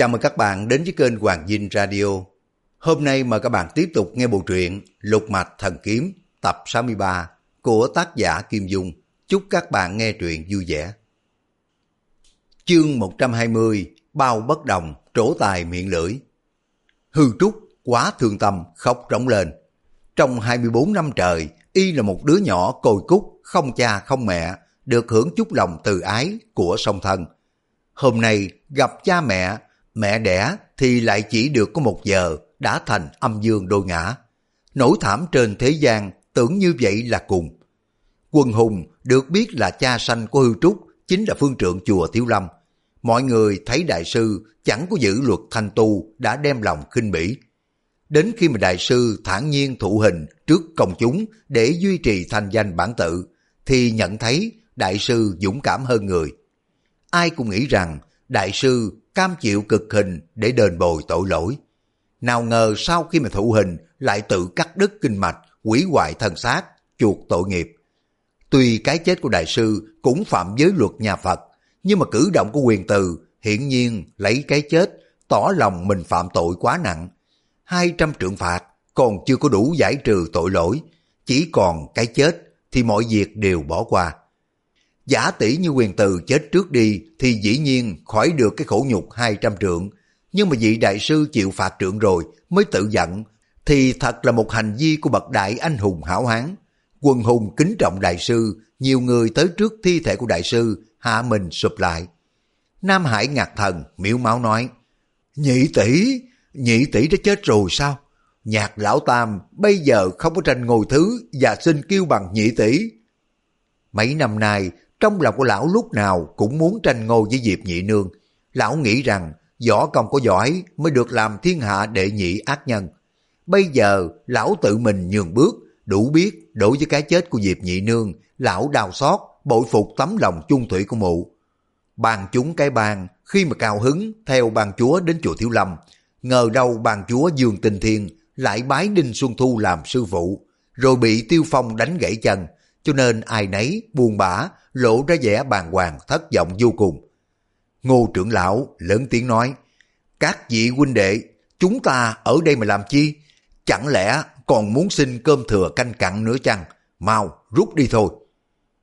Chào mừng các bạn đến với kênh Hoàng Dinh Radio. Hôm nay mời các bạn tiếp tục nghe bộ truyện Lục Mạch Thần Kiếm tập 63 của tác giả Kim Dung. Chúc các bạn nghe truyện vui vẻ. Chương 120 Bao bất đồng, trổ tài miệng lưỡi. Hư Trúc quá thương tâm, khóc rống lên. Trong 24 năm trời, y là một đứa nhỏ côi cúc, không cha không mẹ, được hưởng chút lòng từ ái của song thân. Hôm nay gặp cha mẹ, mẹ đẻ thì lại chỉ được có một giờ đã thành âm dương đôi ngã. Nỗi thảm trên thế gian tưởng như vậy là cùng. Quân Hùng được biết là cha sanh của Hư Trúc chính là phương trượng chùa Thiếu Lâm. Mọi người thấy đại sư chẳng có giữ luật thanh tu đã đem lòng khinh bỉ. Đến khi mà đại sư thản nhiên thụ hình trước công chúng để duy trì thanh danh bản tự, thì nhận thấy đại sư dũng cảm hơn người. Ai cũng nghĩ rằng đại sư cam chịu cực hình để đền bồi tội lỗi. Nào ngờ sau khi mà thụ hình lại tự cắt đứt kinh mạch, quỷ hoại thân xác, chuộc tội nghiệp. Tuy cái chết của đại sư cũng phạm giới luật nhà Phật, nhưng mà cử động của quyền từ hiển nhiên lấy cái chết tỏ lòng mình phạm tội quá nặng. 200 trượng phạt còn chưa có đủ giải trừ tội lỗi, chỉ còn cái chết thì mọi việc đều bỏ qua. Giả tỷ như quyền từ chết trước đi thì dĩ nhiên khỏi được cái khổ nhục 200 trượng. Nhưng mà vị đại sư chịu phạt trượng rồi mới tự giận thì thật là một hành vi của bậc đại anh hùng hảo hán. quần hùng kính trọng đại sư, nhiều người tới trước thi thể của đại sư, hạ mình sụp lại. Nam Hải ngạc thần, miễu máu nói, Nhị tỷ, nhị tỷ đã chết rồi sao? Nhạc lão tam bây giờ không có tranh ngồi thứ và xin kêu bằng nhị tỷ. Mấy năm nay, trong lòng của lão lúc nào cũng muốn tranh ngôi với Diệp Nhị Nương. Lão nghĩ rằng võ công có giỏi mới được làm thiên hạ đệ nhị ác nhân. Bây giờ lão tự mình nhường bước, đủ biết đối với cái chết của Diệp Nhị Nương, lão đau xót, bội phục tấm lòng chung thủy của mụ. Bàn chúng cái bàn khi mà cao hứng theo bàn chúa đến chùa Thiếu Lâm, ngờ đâu bàn chúa Dương Tinh Thiên lại bái Đinh Xuân Thu làm sư phụ, rồi bị Tiêu Phong đánh gãy chân, cho nên ai nấy buồn bã, lộ ra vẻ bàng hoàng thất vọng vô cùng. Ngô trưởng lão lớn tiếng nói, các vị huynh đệ, chúng ta ở đây mà làm chi? Chẳng lẽ còn muốn xin cơm thừa canh cặn nữa chăng? Mau, rút đi thôi.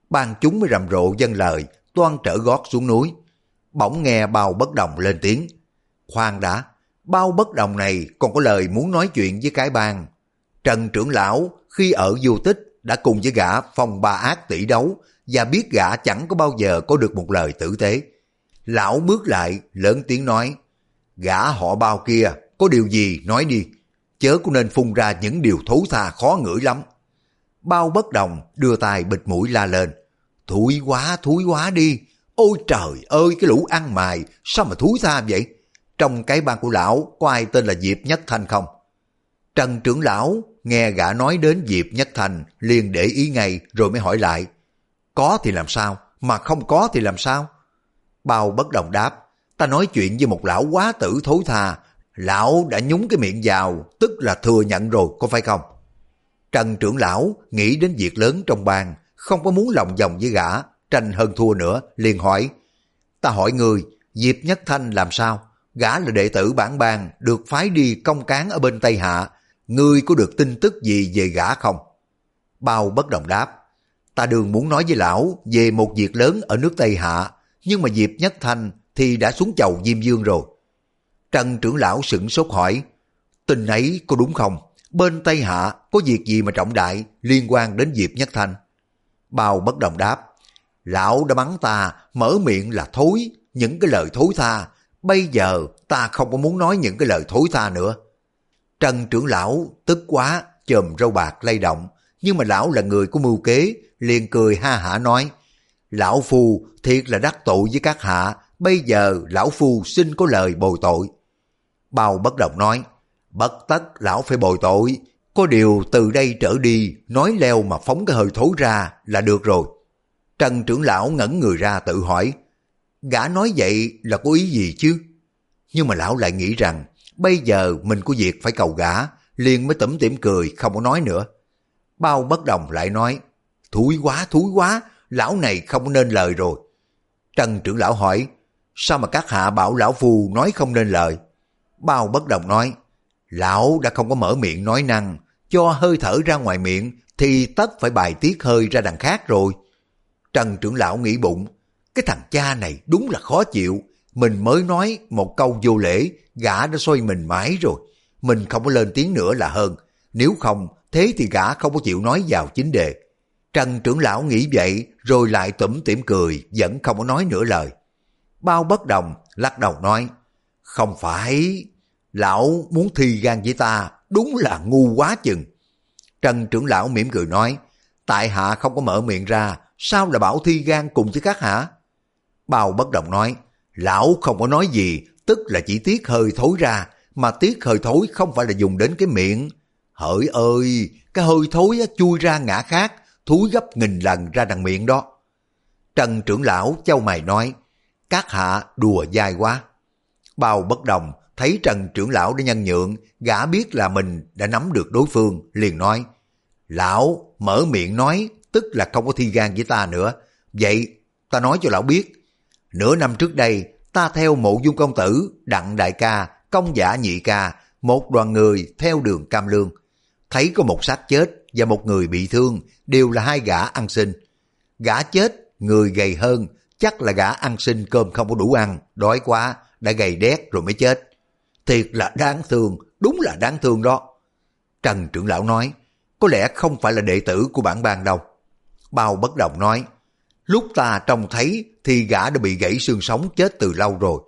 Ban chúng mới rầm rộ dân lời, toan trở gót xuống núi. Bỗng nghe bao bất đồng lên tiếng. Khoan đã, bao bất đồng này còn có lời muốn nói chuyện với cái bang. Trần trưởng lão khi ở vô tích đã cùng với gã phong ba ác tỷ đấu và biết gã chẳng có bao giờ có được một lời tử tế. Lão bước lại, lớn tiếng nói, gã họ bao kia, có điều gì nói đi, chớ cũng nên phun ra những điều thấu tha khó ngửi lắm. Bao bất đồng đưa tay bịt mũi la lên, thúi quá, thúi quá đi, ôi trời ơi cái lũ ăn mài, sao mà thúi tha vậy? Trong cái ban của lão có ai tên là Diệp Nhất Thanh không? Trần trưởng lão nghe gã nói đến Diệp Nhất thành liền để ý ngay rồi mới hỏi lại. Có thì làm sao, mà không có thì làm sao? Bao bất đồng đáp, ta nói chuyện với một lão quá tử thối tha, lão đã nhúng cái miệng vào, tức là thừa nhận rồi, có phải không? Trần trưởng lão nghĩ đến việc lớn trong bang, không có muốn lòng vòng với gã, tranh hơn thua nữa, liền hỏi. Ta hỏi người, Diệp Nhất Thanh làm sao? Gã là đệ tử bản bang, được phái đi công cán ở bên Tây Hạ. Ngươi có được tin tức gì về gã không? Bao bất đồng đáp. Ta đường muốn nói với lão về một việc lớn ở nước Tây Hạ, nhưng mà Diệp Nhất Thanh thì đã xuống chầu Diêm Dương rồi. Trần trưởng lão sửng sốt hỏi, tình ấy có đúng không? Bên Tây Hạ có việc gì mà trọng đại liên quan đến Diệp Nhất Thanh? Bao bất đồng đáp, lão đã mắng ta mở miệng là thối, những cái lời thối tha, bây giờ ta không có muốn nói những cái lời thối tha nữa. Trần trưởng lão tức quá, chồm râu bạc lay động, nhưng mà lão là người của mưu kế, liền cười ha hả nói, Lão Phu thiệt là đắc tội với các hạ, bây giờ Lão Phu xin có lời bồi tội. Bao bất động nói, bất tất Lão phải bồi tội, có điều từ đây trở đi, nói leo mà phóng cái hơi thối ra là được rồi. Trần trưởng lão ngẩn người ra tự hỏi, gã nói vậy là có ý gì chứ? Nhưng mà lão lại nghĩ rằng, bây giờ mình có việc phải cầu gã, liền mới tẩm tỉm cười không có nói nữa. Bao bất đồng lại nói, thúi quá, thúi quá, lão này không nên lời rồi. Trần trưởng lão hỏi, sao mà các hạ bảo lão phu nói không nên lời? Bao bất đồng nói, lão đã không có mở miệng nói năng, cho hơi thở ra ngoài miệng thì tất phải bài tiết hơi ra đằng khác rồi. Trần trưởng lão nghĩ bụng, cái thằng cha này đúng là khó chịu, mình mới nói một câu vô lễ, gã đã xoay mình mãi rồi. Mình không có lên tiếng nữa là hơn, nếu không, thế thì gã không có chịu nói vào chính đề. Trần trưởng lão nghĩ vậy rồi lại tủm tỉm cười, vẫn không có nói nửa lời. Bao bất đồng, lắc đầu nói, không phải, lão muốn thi gan với ta, đúng là ngu quá chừng. Trần trưởng lão mỉm cười nói, tại hạ không có mở miệng ra, sao là bảo thi gan cùng với các hạ? Bao bất động nói, lão không có nói gì, tức là chỉ tiết hơi thối ra, mà tiết hơi thối không phải là dùng đến cái miệng. Hỡi ơi, cái hơi thối chui ra ngã khác, thúi gấp nghìn lần ra đằng miệng đó. Trần trưởng lão châu mày nói, các hạ đùa dai quá. Bao bất đồng, thấy Trần trưởng lão đã nhân nhượng, gã biết là mình đã nắm được đối phương, liền nói, Lão mở miệng nói, tức là không có thi gan với ta nữa. Vậy, ta nói cho lão biết, nửa năm trước đây, ta theo mộ dung công tử, đặng đại ca, công giả nhị ca, một đoàn người theo đường cam lương. Thấy có một xác chết và một người bị thương, đều là hai gã ăn xin. Gã chết, người gầy hơn, chắc là gã ăn xin cơm không có đủ ăn, đói quá, đã gầy đét rồi mới chết. Thiệt là đáng thương, đúng là đáng thương đó. Trần trưởng lão nói, có lẽ không phải là đệ tử của bản bang đâu. Bao bất đồng nói, lúc ta trông thấy thì gã đã bị gãy xương sống chết từ lâu rồi.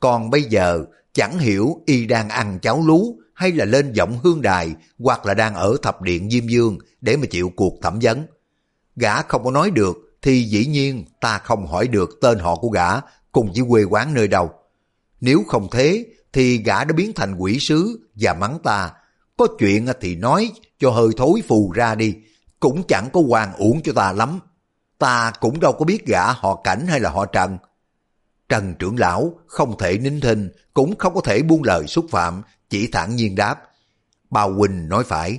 Còn bây giờ chẳng hiểu y đang ăn cháo lú hay là lên giọng hương đài hoặc là đang ở thập điện Diêm Dương để mà chịu cuộc thẩm vấn. Gã không có nói được thì dĩ nhiên ta không hỏi được tên họ của gã cùng với quê quán nơi đâu. Nếu không thế thì gã đã biến thành quỷ sứ và mắng ta. Có chuyện thì nói cho hơi thối phù ra đi, cũng chẳng có hoàng uổng cho ta lắm. Ta cũng đâu có biết gã họ cảnh hay là họ trần. Trần trưởng lão không thể nín thinh, cũng không có thể buông lời xúc phạm, chỉ thản nhiên đáp. Bao Quỳnh nói phải.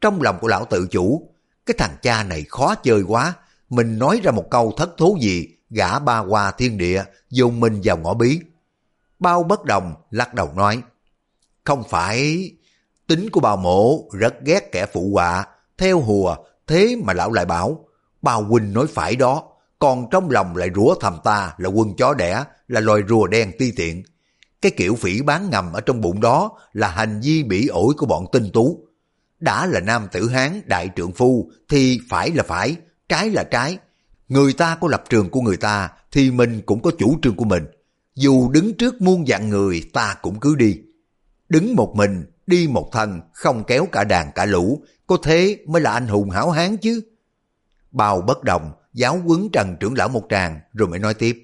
Trong lòng của lão tự chủ, cái thằng cha này khó chơi quá, mình nói ra một câu thất thố gì, gã ba qua thiên địa, dùng mình vào ngõ bí. Bao bất đồng, lắc đầu nói, không phải, tính của bao mộ rất ghét kẻ phụ họa, theo hùa, thế mà lão lại bảo, bao huynh nói phải đó, còn trong lòng lại rủa thầm ta là quân chó đẻ, là loài rùa đen ti tiện. Cái kiểu phỉ bán ngầm ở trong bụng đó là hành vi bỉ ổi của bọn tinh tú. Đã là nam tử Hán đại trượng phu thì phải là phải, trái là trái. Người ta có lập trường của người ta thì mình cũng có chủ trương của mình. Dù đứng trước muôn dạng người ta cũng cứ đi. Đứng một mình, đi một thân, không kéo cả đàn cả lũ, có thế mới là anh hùng hảo hán chứ. Bào bất đồng, giáo quấn trần trưởng lão một tràng rồi mới nói tiếp.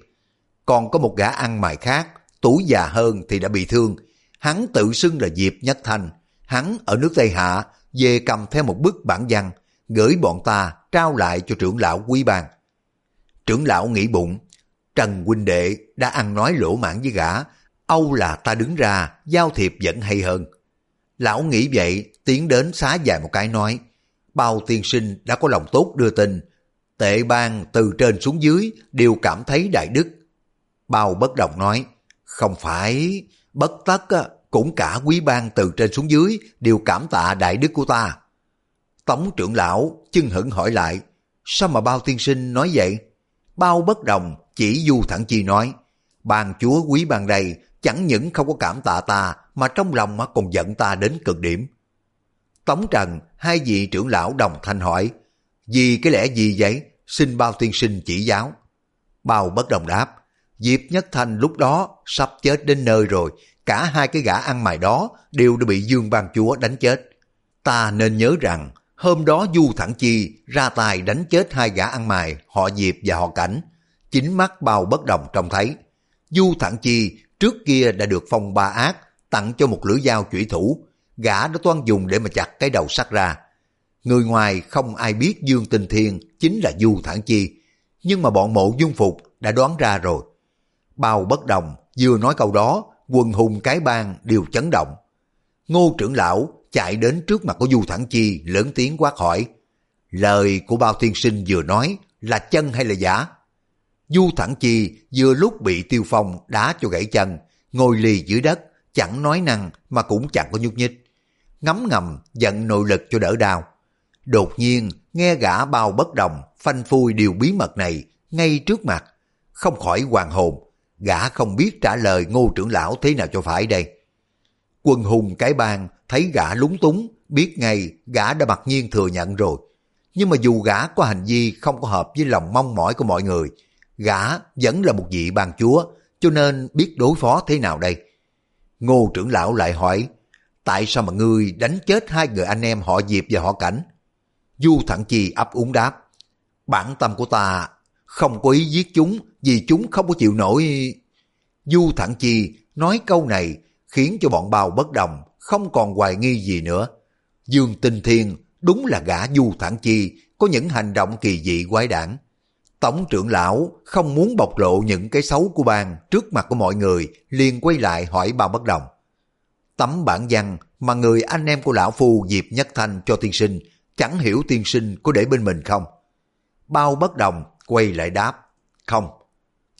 Còn có một gã ăn mày khác, tuổi già hơn thì đã bị thương. Hắn tự xưng là Diệp Nhất Thanh. Hắn ở nước Tây Hạ, về cầm theo một bức bản văn, gửi bọn ta trao lại cho trưởng lão quý bàn Trưởng lão nghĩ bụng, Trần huynh đệ đã ăn nói lỗ mãn với gã, Âu là ta đứng ra, giao thiệp vẫn hay hơn. Lão nghĩ vậy, tiến đến xá dài một cái nói, bao tiên sinh đã có lòng tốt đưa tin, tệ bang từ trên xuống dưới đều cảm thấy đại đức. Bao bất động nói, không phải, bất tất cũng cả quý bang từ trên xuống dưới đều cảm tạ đại đức của ta. Tống trưởng lão chân hững hỏi lại, sao mà bao tiên sinh nói vậy? Bao bất đồng chỉ du thẳng chi nói, bàn chúa quý bang đây chẳng những không có cảm tạ ta mà trong lòng mà còn giận ta đến cực điểm. Tống Trần, hai vị trưởng lão đồng thanh hỏi, vì cái lẽ gì vậy? Xin bao tiên sinh chỉ giáo. Bao bất đồng đáp, Diệp Nhất Thanh lúc đó sắp chết đến nơi rồi, cả hai cái gã ăn mày đó đều đã bị Dương Ban Chúa đánh chết. Ta nên nhớ rằng, hôm đó Du Thẳng Chi ra tài đánh chết hai gã ăn mày, họ Diệp và họ Cảnh. Chính mắt bao bất đồng trông thấy. Du Thẳng Chi trước kia đã được phong ba ác, tặng cho một lưỡi dao chủy thủ, gã đã toan dùng để mà chặt cái đầu sắt ra. Người ngoài không ai biết Dương Tinh Thiên chính là Du Thản Chi, nhưng mà bọn mộ dung phục đã đoán ra rồi. Bao bất đồng, vừa nói câu đó, quần hùng cái bang đều chấn động. Ngô trưởng lão chạy đến trước mặt của Du Thản Chi lớn tiếng quát hỏi. Lời của bao tiên sinh vừa nói là chân hay là giả? Du Thẳng Chi vừa lúc bị Tiêu Phong đá cho gãy chân, ngồi lì dưới đất, chẳng nói năng mà cũng chẳng có nhúc nhích. Ngấm ngầm giận nội lực cho đỡ đau. Đột nhiên nghe gã bao bất đồng phanh phui điều bí mật này ngay trước mặt. Không khỏi hoàng hồn, gã không biết trả lời ngô trưởng lão thế nào cho phải đây. Quân hùng cái bang thấy gã lúng túng, biết ngay gã đã mặc nhiên thừa nhận rồi. Nhưng mà dù gã có hành vi không có hợp với lòng mong mỏi của mọi người, gã vẫn là một vị bang chúa, cho nên biết đối phó thế nào đây. Ngô trưởng lão lại hỏi, tại sao mà ngươi đánh chết hai người anh em họ Diệp và họ Cảnh? Du Thẳng Chi ấp úng đáp, bản tâm của ta không có ý giết chúng vì chúng không có chịu nổi. Du Thẳng Chi nói câu này khiến cho bọn bao bất đồng không còn hoài nghi gì nữa. Dương Tinh Thiên đúng là gã Du Thẳng Chi có những hành động kỳ dị quái đản. Tổng trưởng lão không muốn bộc lộ những cái xấu của bang trước mặt của mọi người, liền quay lại hỏi bao bất đồng. Tấm bản văn mà người anh em của lão phu Diệp Nhất Thanh cho tiên sinh, chẳng hiểu tiên sinh có để bên mình không? Bao bất đồng quay lại đáp, không.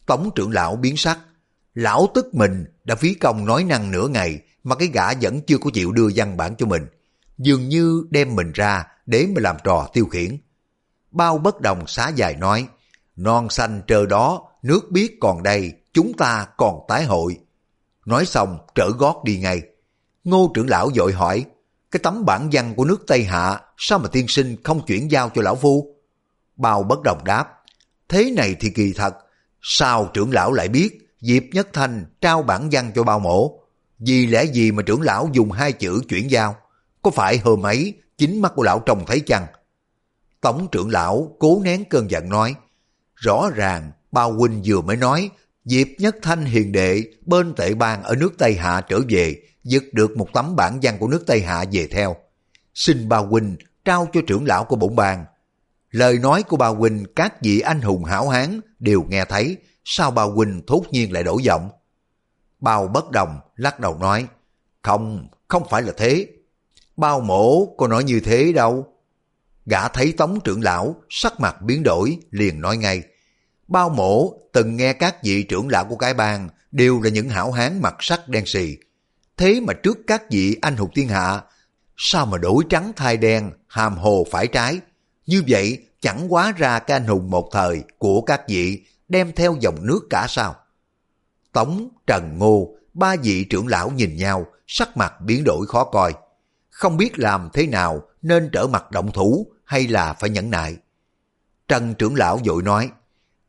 Tổng trưởng lão biến sắc, lão tức mình đã phí công nói năng nửa ngày mà cái gã vẫn chưa có chịu đưa văn bản cho mình. Dường như đem mình ra để mà làm trò tiêu khiển. Bao bất đồng xá dài nói, non xanh trơ đó, nước biết còn đây, chúng ta còn tái hội. Nói xong trở gót đi ngay. Ngô trưởng lão dội hỏi, cái tấm bản văn của nước Tây Hạ sao mà tiên sinh không chuyển giao cho lão phu? Bao bất đồng đáp, thế này thì kỳ thật, sao trưởng lão lại biết Diệp Nhất Thanh trao bản văn cho bao mổ? Vì lẽ gì mà trưởng lão dùng hai chữ chuyển giao? Có phải hôm ấy chính mắt của lão trông thấy chăng? Tổng trưởng lão cố nén cơn giận nói, rõ ràng bao huynh vừa mới nói Diệp Nhất Thanh hiền đệ bên tệ bang ở nước Tây Hạ trở về giật được một tấm bản văn của nước Tây Hạ về theo. Xin bao huynh trao cho trưởng lão của bổn bang. Lời nói của bao huynh các vị anh hùng hảo hán đều nghe thấy, sao bao huynh thốt nhiên lại đổi giọng? Bao bất đồng lắc đầu nói, không, không phải là thế. Bao mổ có nói như thế đâu. Gã thấy tống trưởng lão, sắc mặt biến đổi, liền nói ngay. Bao mổ từng nghe các vị trưởng lão của cái bang đều là những hảo hán mặt sắc đen xì. Thế mà trước các vị anh hùng thiên hạ, sao mà đổi trắng thay đen, hàm hồ phải trái? Như vậy chẳng quá ra cái anh hùng một thời của các vị đem theo dòng nước cả sao? Tống, Trần Ngô, ba vị trưởng lão nhìn nhau, sắc mặt biến đổi khó coi. Không biết làm thế nào nên trở mặt động thủ hay là phải nhẫn nại. Trần trưởng lão vội nói,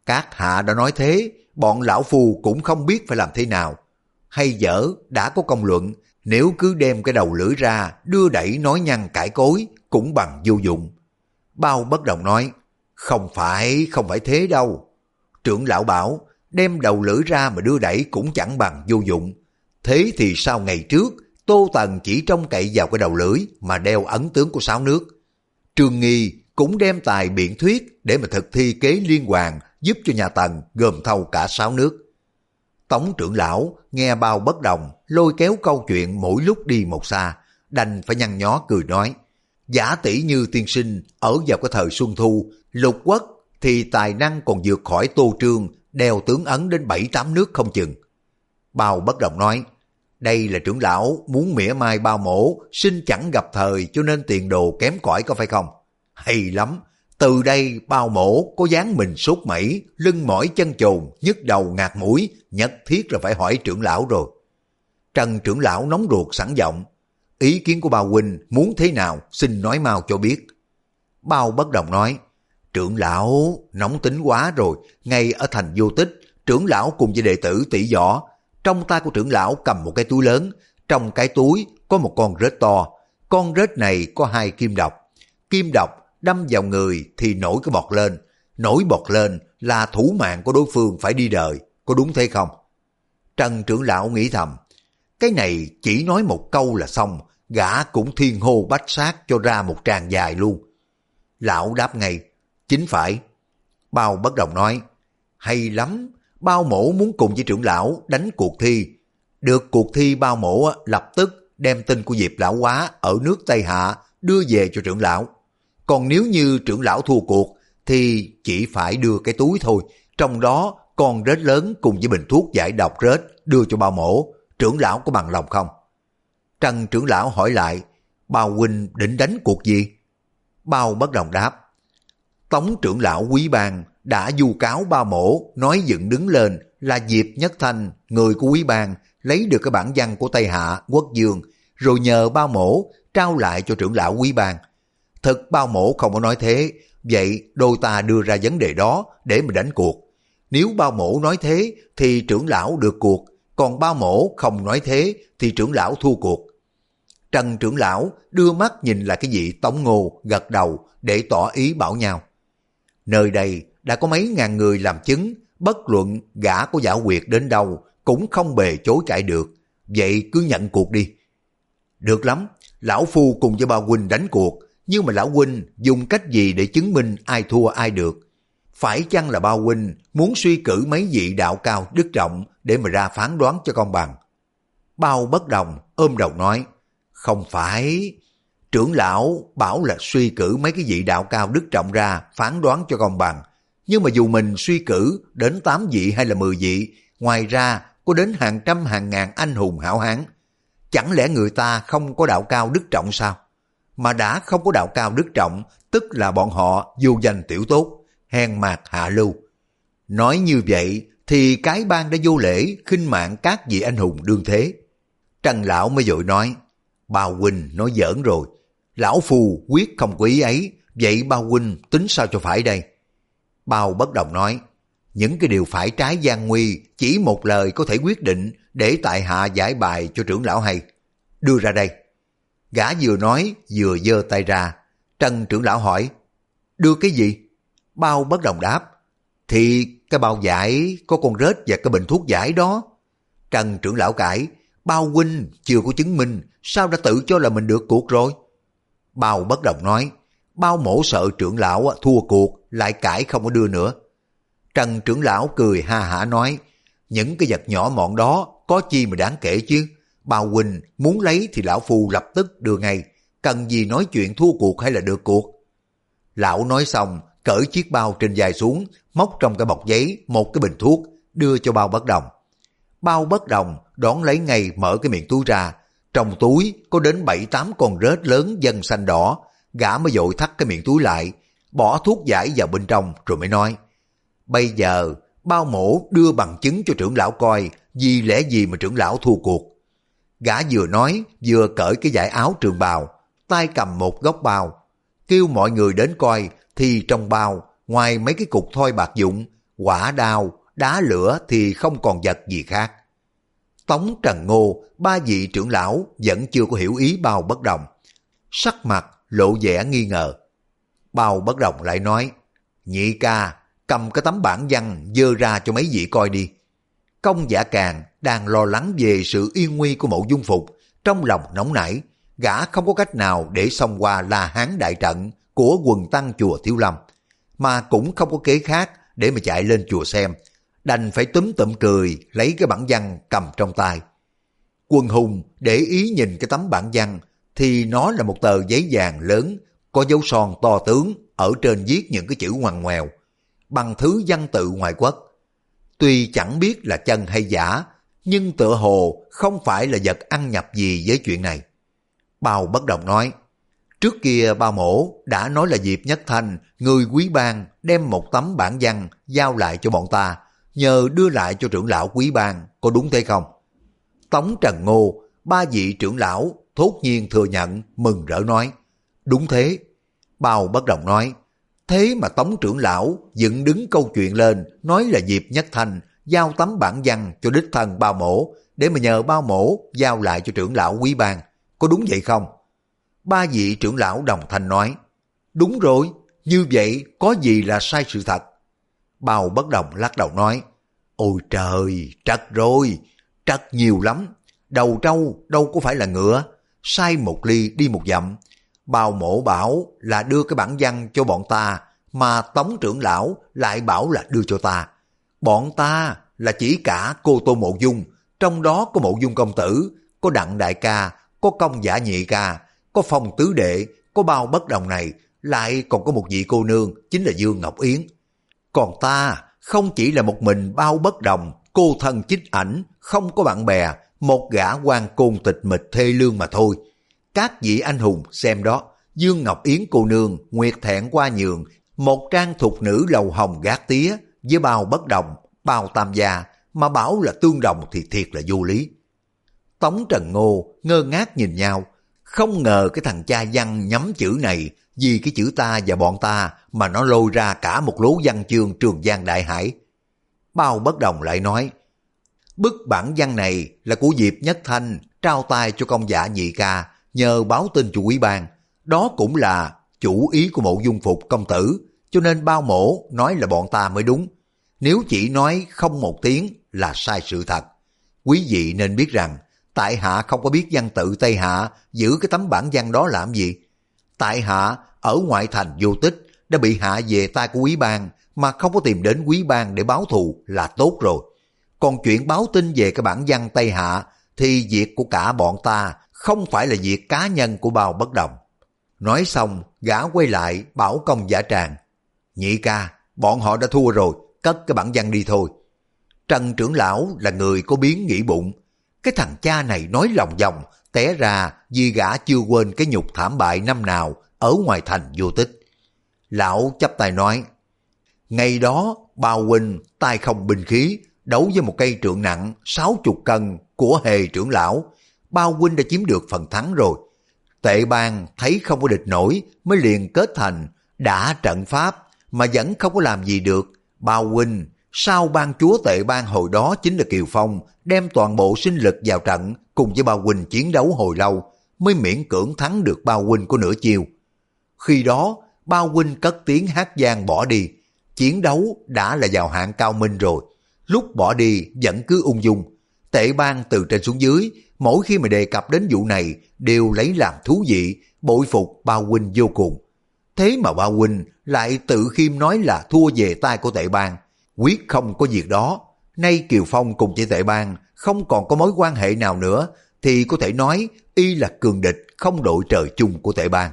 các hạ đã nói thế, bọn lão phù cũng không biết phải làm thế nào. Hay dở, đã có công luận, nếu cứ đem cái đầu lưỡi ra, đưa đẩy nói nhăn cãi cối, cũng bằng vô dụng. Bao bất đồng nói, không phải, không phải thế đâu. Trưởng lão bảo, đem đầu lưỡi ra mà đưa đẩy cũng chẳng bằng vô dụng. Thế thì sao ngày trước, Tô Tần chỉ trông cậy vào cái đầu lưỡi mà đeo ấn tướng của sáu nước. Trương Nghi cũng đem tài biện thuyết để mà thực thi kế liên hoàn giúp cho nhà Tần gồm thâu cả sáu nước. Tống trưởng lão nghe bao bất đồng, lôi kéo câu chuyện mỗi lúc đi một xa, đành phải nhăn nhó cười nói. Giả tỷ như tiên sinh ở vào cái thời xuân thu, lục quốc thì tài năng còn vượt khỏi tô trương, đeo tướng ấn đến bảy tám nước không chừng. Bao bất đồng nói, đây là trưởng lão muốn mỉa mai bao mổ, xin chẳng gặp thời cho nên tiền đồ kém cỏi có phải không? Hay lắm, từ đây bao mổ có dáng mình sốt mẩy, lưng mỏi chân chồn, nhức đầu ngạt mũi, nhất thiết là phải hỏi trưởng lão rồi. Trần trưởng lão nóng ruột sẵn giọng, ý kiến của bao huynh muốn thế nào xin nói mau cho biết. Bao bất đồng nói, trưởng lão nóng tính quá rồi, ngay ở thành vô tích, trưởng lão cùng với đệ tử tỷ võ, trong tay của trưởng lão cầm một cái túi lớn, trong cái túi có một con rết to, con rết này có hai kim độc. Kim độc đâm vào người thì nổi cái bọt lên, nổi bọt lên là thủ mạng của đối phương phải đi đời, có đúng thế không? Trần trưởng lão nghĩ thầm, cái này chỉ nói một câu là xong, gã cũng thiên hô bách sát cho ra một tràng dài luôn. Lão đáp ngay, chính phải. Bao bất đồng nói, hay lắm, bao mổ muốn cùng với trưởng lão đánh cuộc thi. Được cuộc thi bao mổ lập tức đem tin của Diệp lão quá ở nước Tây Hạ đưa về cho trưởng lão. Còn nếu như trưởng lão thua cuộc thì chỉ phải đưa cái túi thôi, trong đó con rết lớn cùng với bình thuốc giải độc rết đưa cho bao mổ, trưởng lão có bằng lòng không? Trần trưởng lão hỏi lại, bao huynh định đánh cuộc gì? Bao bất đồng đáp, Tống trưởng lão quý bang đã du cáo ba mổ nói dựng đứng lên là Diệp Nhất Thanh, người của quý bang, lấy được cái bản văn của Tây Hạ, Quốc Dương, rồi nhờ bao mổ trao lại cho trưởng lão quý bang. Thực bao mổ không có nói thế, vậy đôi ta đưa ra vấn đề đó để mà đánh cuộc. Nếu bao mổ nói thế thì trưởng lão được cuộc, còn bao mổ không nói thế thì trưởng lão thua cuộc. Trần trưởng lão đưa mắt nhìn lại cái vị tống ngô gật đầu để tỏ ý bảo nhau. Nơi đây đã có mấy ngàn người làm chứng, bất luận gã có giả quyệt đến đâu cũng không bề chối cãi được. Vậy cứ nhận cuộc đi. Được lắm, lão phu cùng với ba huynh đánh cuộc, nhưng mà lão huynh dùng cách gì để chứng minh ai thua ai được? Phải chăng là bao huynh muốn suy cử mấy vị đạo cao đức trọng để mà ra phán đoán cho công bằng? Bao bất đồng ôm đầu nói, không phải, trưởng lão bảo là suy cử mấy cái vị đạo cao đức trọng ra phán đoán cho công bằng. Nhưng mà dù mình suy cử đến 8 vị hay là 10 vị, ngoài ra có đến hàng trăm hàng ngàn anh hùng hảo hán. Chẳng lẽ người ta không có đạo cao đức trọng sao? Mà đã không có đạo cao đức trọng, tức là bọn họ vô danh tiểu tốt, hèn mạc hạ lưu. Nói như vậy thì cái bang đã vô lễ khinh mạng các vị anh hùng đương thế. Trần lão mới dội nói, Bà Huynh nói giỡn rồi, lão phù quyết không có ý ấy, vậy bà huynh tính sao cho phải đây? Bao bất đồng nói, những cái điều phải trái gian nguy chỉ một lời có thể quyết định để tại hạ giải bài cho trưởng lão hay. Đưa ra đây. Gã vừa nói vừa giơ tay ra. Trần trưởng lão hỏi, đưa cái gì? Bao bất đồng đáp, thì cái bao giải có con rết và cái bình thuốc giải đó. Trần trưởng lão cãi, bao huynh chưa có chứng minh, sao đã tự cho là mình được cuộc rồi? Bao bất đồng nói, bao mổ sợ trưởng lão thua cuộc, lại cãi không có đưa nữa. Trần trưởng lão cười ha hả nói, những cái vật nhỏ mọn đó có chi mà đáng kể chứ. Bao Huynh muốn lấy thì lão phu lập tức đưa ngay, cần gì nói chuyện thua cuộc hay là được cuộc. Lão nói xong, cởi chiếc bao trên dài xuống, móc trong cái bọc giấy một cái bình thuốc, đưa cho bao bất đồng. Bao bất đồng đón lấy ngay mở cái miệng túi ra, trong túi có đến bảy tám con rết lớn dân xanh đỏ, gã mới dội thắt cái miệng túi lại, bỏ thuốc giải vào bên trong rồi mới nói. Bây giờ, bao mổ đưa bằng chứng cho trưởng lão coi vì lẽ gì mà trưởng lão thua cuộc. Gã vừa nói vừa cởi cái giải áo trường bào, tay cầm một góc bao, kêu mọi người đến coi thì trong bao, ngoài mấy cái cục thoi bạc dụng, quả đao, đá lửa thì không còn vật gì khác. Tống Trần Ngô, ba vị trưởng lão vẫn chưa có hiểu ý bao bất đồng. Sắc mặt lộ vẻ nghi ngờ. Bao bất đồng lại nói, nhị ca, cầm cái tấm bản văn dơ ra cho mấy vị coi đi. Công giả càng đang lo lắng về sự yên nguy của mộ dung phục, trong lòng nóng nảy, gã không có cách nào để xông qua la hán đại trận của quần tăng chùa Thiếu Lâm, mà cũng không có kế khác để mà chạy lên chùa xem, đành phải túm tụm cười lấy cái bản văn cầm trong tay. Quân hùng để ý nhìn cái tấm bản văn thì nó là một tờ giấy vàng lớn có dấu son to tướng ở trên viết những cái chữ ngoằn ngoèo bằng thứ văn tự ngoại quốc. Tuy chẳng biết là chân hay giả nhưng tựa hồ không phải là vật ăn nhập gì với chuyện này. Bao bất động nói Trước kia bao mổ đã nói là Diệp Nhất Thanh, người quý bang đem một tấm bản văn giao lại cho bọn ta nhờ đưa lại cho trưởng lão quý bang, có đúng thế không? Tống Trần Ngô, ba vị trưởng lão thốt nhiên thừa nhận, mừng rỡ nói, đúng thế. Bao bất động nói, thế mà Tống trưởng lão dựng đứng câu chuyện lên, nói là Diệp Nhất thành giao tấm bản văn cho đích thân bao mổ, để mà nhờ bao mổ giao lại cho trưởng lão quý bang, có đúng vậy không? Ba vị trưởng lão đồng thanh nói, đúng rồi, như vậy có gì là sai sự thật? Bao bất đồng lắc đầu nói, Ôi trời, trật rồi, trật nhiều lắm. Đầu trâu đâu có phải là ngựa, sai một ly đi một dặm. Bao mổ bảo là đưa cái bản văn cho bọn ta, mà tống trưởng lão lại bảo là đưa cho ta. Bọn ta là chỉ cả cô Tô Mộ Dung, trong đó có Mộ Dung Công Tử, có Đặng Đại Ca, có Công Giả Nhị Ca, có Phong Tứ Đệ, có bao bất đồng này, lại còn có một vị cô nương, chính là Dương Ngọc Yến. Còn ta không chỉ là một mình bao bất đồng, cô thân chích ảnh, không có bạn bè, một gã quan côn tịch mịch thê lương mà thôi. Các vị anh hùng xem đó, Dương Ngọc Yến cô nương, Nguyệt Thẹn qua nhường, một trang thục nữ lầu hồng gác tía, với bao bất đồng, bao tam gia, mà bảo là tương đồng thì thiệt là vô lý. Tống Trần Ngô ngơ ngác nhìn nhau, không ngờ cái thằng cha văn nhắm chữ này vì cái chữ ta và bọn ta mà nó lôi ra cả một lố văn chương trường giang đại hải. Bao bất đồng lại nói, bức bản văn này là của Diệp Nhất Thanh trao tay cho công giả nhị ca nhờ báo tin chủ quý ban. Đó cũng là chủ ý của mộ dung phục công tử, cho nên bao mổ nói là bọn ta mới đúng. Nếu chỉ nói không một tiếng là sai sự thật. Quý vị nên biết rằng, tại hạ không có biết văn tự Tây Hạ giữ cái tấm bản văn đó làm gì. Tại hạ ở ngoại thành vô tích đã bị hạ về tay của quý bang mà không có tìm đến quý bang để báo thù là tốt rồi. Còn chuyện báo tin về cái bản văn Tây Hạ thì việc của cả bọn ta không phải là việc cá nhân của bao bất đồng. Nói xong, gã quay lại bảo công giả tràng. Nhị ca, bọn họ đã thua rồi, cất cái bản văn đi thôi. Trần trưởng lão là người có biến nghĩ bụng. Cái thằng cha này nói lòng vòng, té ra vì gã chưa quên cái nhục thảm bại năm nào ở ngoài thành vô tích. Lão chấp tay nói, ngày đó bao huynh tay không bình khí, đấu với một cây trượng nặng 60 cân của hề trưởng lão, bao huynh đã chiếm được phần thắng rồi. Tệ bang thấy không có địch nổi mới liền kết thành đã trận pháp mà vẫn không có làm gì được. Bao huynh sau ban chúa tệ bang hồi đó chính là Kiều Phong đem toàn bộ sinh lực vào trận cùng với bao huynh chiến đấu hồi lâu mới miễn cưỡng thắng được bao huynh của nửa chiều. Khi đó, bao huynh cất tiếng hát giang bỏ đi. Chiến đấu đã là vào hạng cao minh rồi. Lúc bỏ đi vẫn cứ ung dung. Tệ bang từ trên xuống dưới, mỗi khi mà đề cập đến vụ này đều lấy làm thú vị, bội phục bao huynh vô cùng. Thế mà bao huynh lại tự khiêm nói là thua về tay của tệ bang. Quyết không có việc đó. Nay Kiều Phong cùng với tệ bang không còn có mối quan hệ nào nữa thì có thể nói y là cường địch không đội trời chung của tệ bang.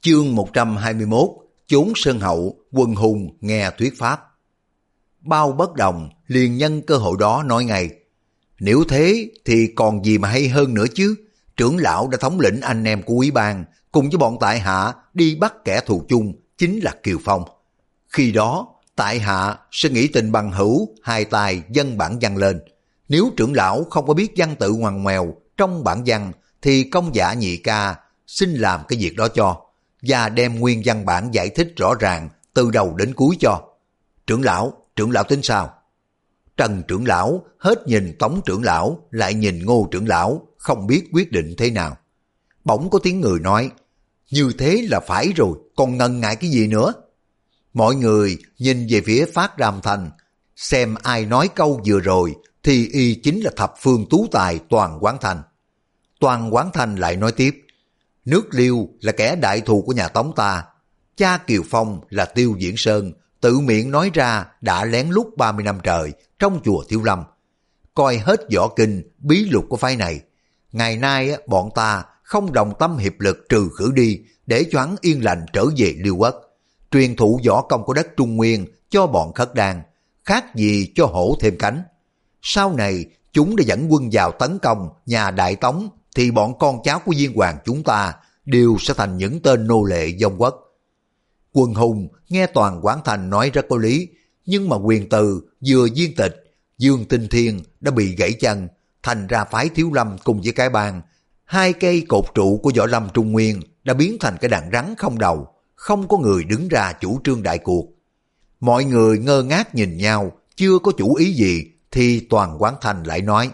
Chương 121 Chốn Sơn Hậu, quân hùng nghe thuyết pháp. Bao bất đồng liền nhân cơ hội đó nói ngay. Nếu thế thì còn gì mà hay hơn nữa chứ. Trưởng lão đã thống lĩnh anh em của quý bang cùng với bọn tại hạ đi bắt kẻ thù chung chính là Kiều Phong. Khi đó, tại hạ sẽ nghĩ tình bằng hữu, hai tài dân bản văn lên. Nếu trưởng lão không có biết văn tự ngoằn ngoèo trong bản văn thì công giả nhị ca xin làm cái việc đó cho và đem nguyên văn bản giải thích rõ ràng từ đầu đến cuối cho. Trưởng lão, trưởng lão tính sao? Trần trưởng lão hết nhìn tống trưởng lão lại nhìn ngô trưởng lão không biết quyết định thế nào. Bỗng có tiếng người nói như thế là phải rồi còn ngần ngại cái gì nữa. Mọi người nhìn về phía phát ram thành xem ai nói câu vừa rồi thì y chính là thập phương tú tài toàn quán thành. Toàn quán thành lại nói tiếp Nước Liêu là kẻ đại thù của nhà Tống ta. Cha Kiều Phong là Tiêu Diễn Sơn, tự miệng nói ra đã lén lút 30 năm trời trong chùa Thiếu Lâm. Coi hết võ kinh, bí lục của phái này. Ngày nay bọn ta không đồng tâm hiệp lực trừ khử đi để cho hắn yên lành trở về Liêu Quốc. Truyền thụ võ công của đất Trung Nguyên cho bọn khất đan, khác gì cho hổ thêm cánh. Sau này, chúng đã dẫn quân vào tấn công nhà Đại Tống thì bọn con cháu của viên hoàng chúng ta đều sẽ thành những tên nô lệ dông quốc. Quân hùng nghe toàn quán thành nói rất có lý, nhưng mà quyền từ vừa viên tịch, Dương Tinh Thiên đã bị gãy chân, thành ra phái thiếu lâm cùng với cái bang. Hai cây cột trụ của võ lâm Trung Nguyên đã biến thành cái đàn rắn không đầu, không có người đứng ra chủ trương đại cuộc. Mọi người ngơ ngác nhìn nhau, chưa có chủ ý gì, thì toàn quán thành lại nói,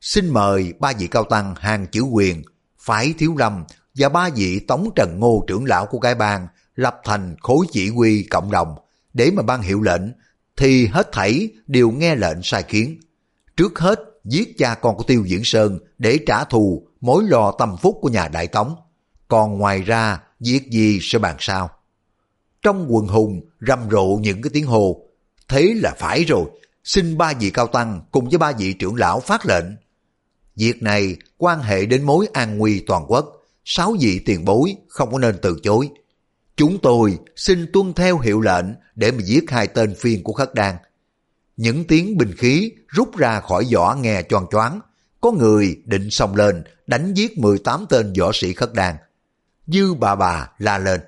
xin mời ba vị cao tăng hàng chữ quyền, phải thiếu lâm và ba vị tống trần ngô trưởng lão của cái bang lập thành khối chỉ huy cộng đồng để mà ban hiệu lệnh thì hết thảy đều nghe lệnh sai khiến. Trước hết giết cha con của Tiêu Diễn Sơn để trả thù mối lo tâm phúc của nhà Đại Tống. Còn ngoài ra, việc gì sẽ bàn sao? Trong quần hùng rầm rộ những cái tiếng hồ. Thế là phải rồi, xin ba vị cao tăng cùng với ba vị trưởng lão phát lệnh. Việc này quan hệ đến mối an nguy toàn quốc, sáu vị tiền bối không có nên từ chối. Chúng tôi xin tuân theo hiệu lệnh để mà giết hai tên phiên của khất đan. Những tiếng bình khí rút ra khỏi vỏ nghe choang choáng. Có người định xông lên đánh giết 18 tên võ sĩ khất đan. Dư bà bà la lên.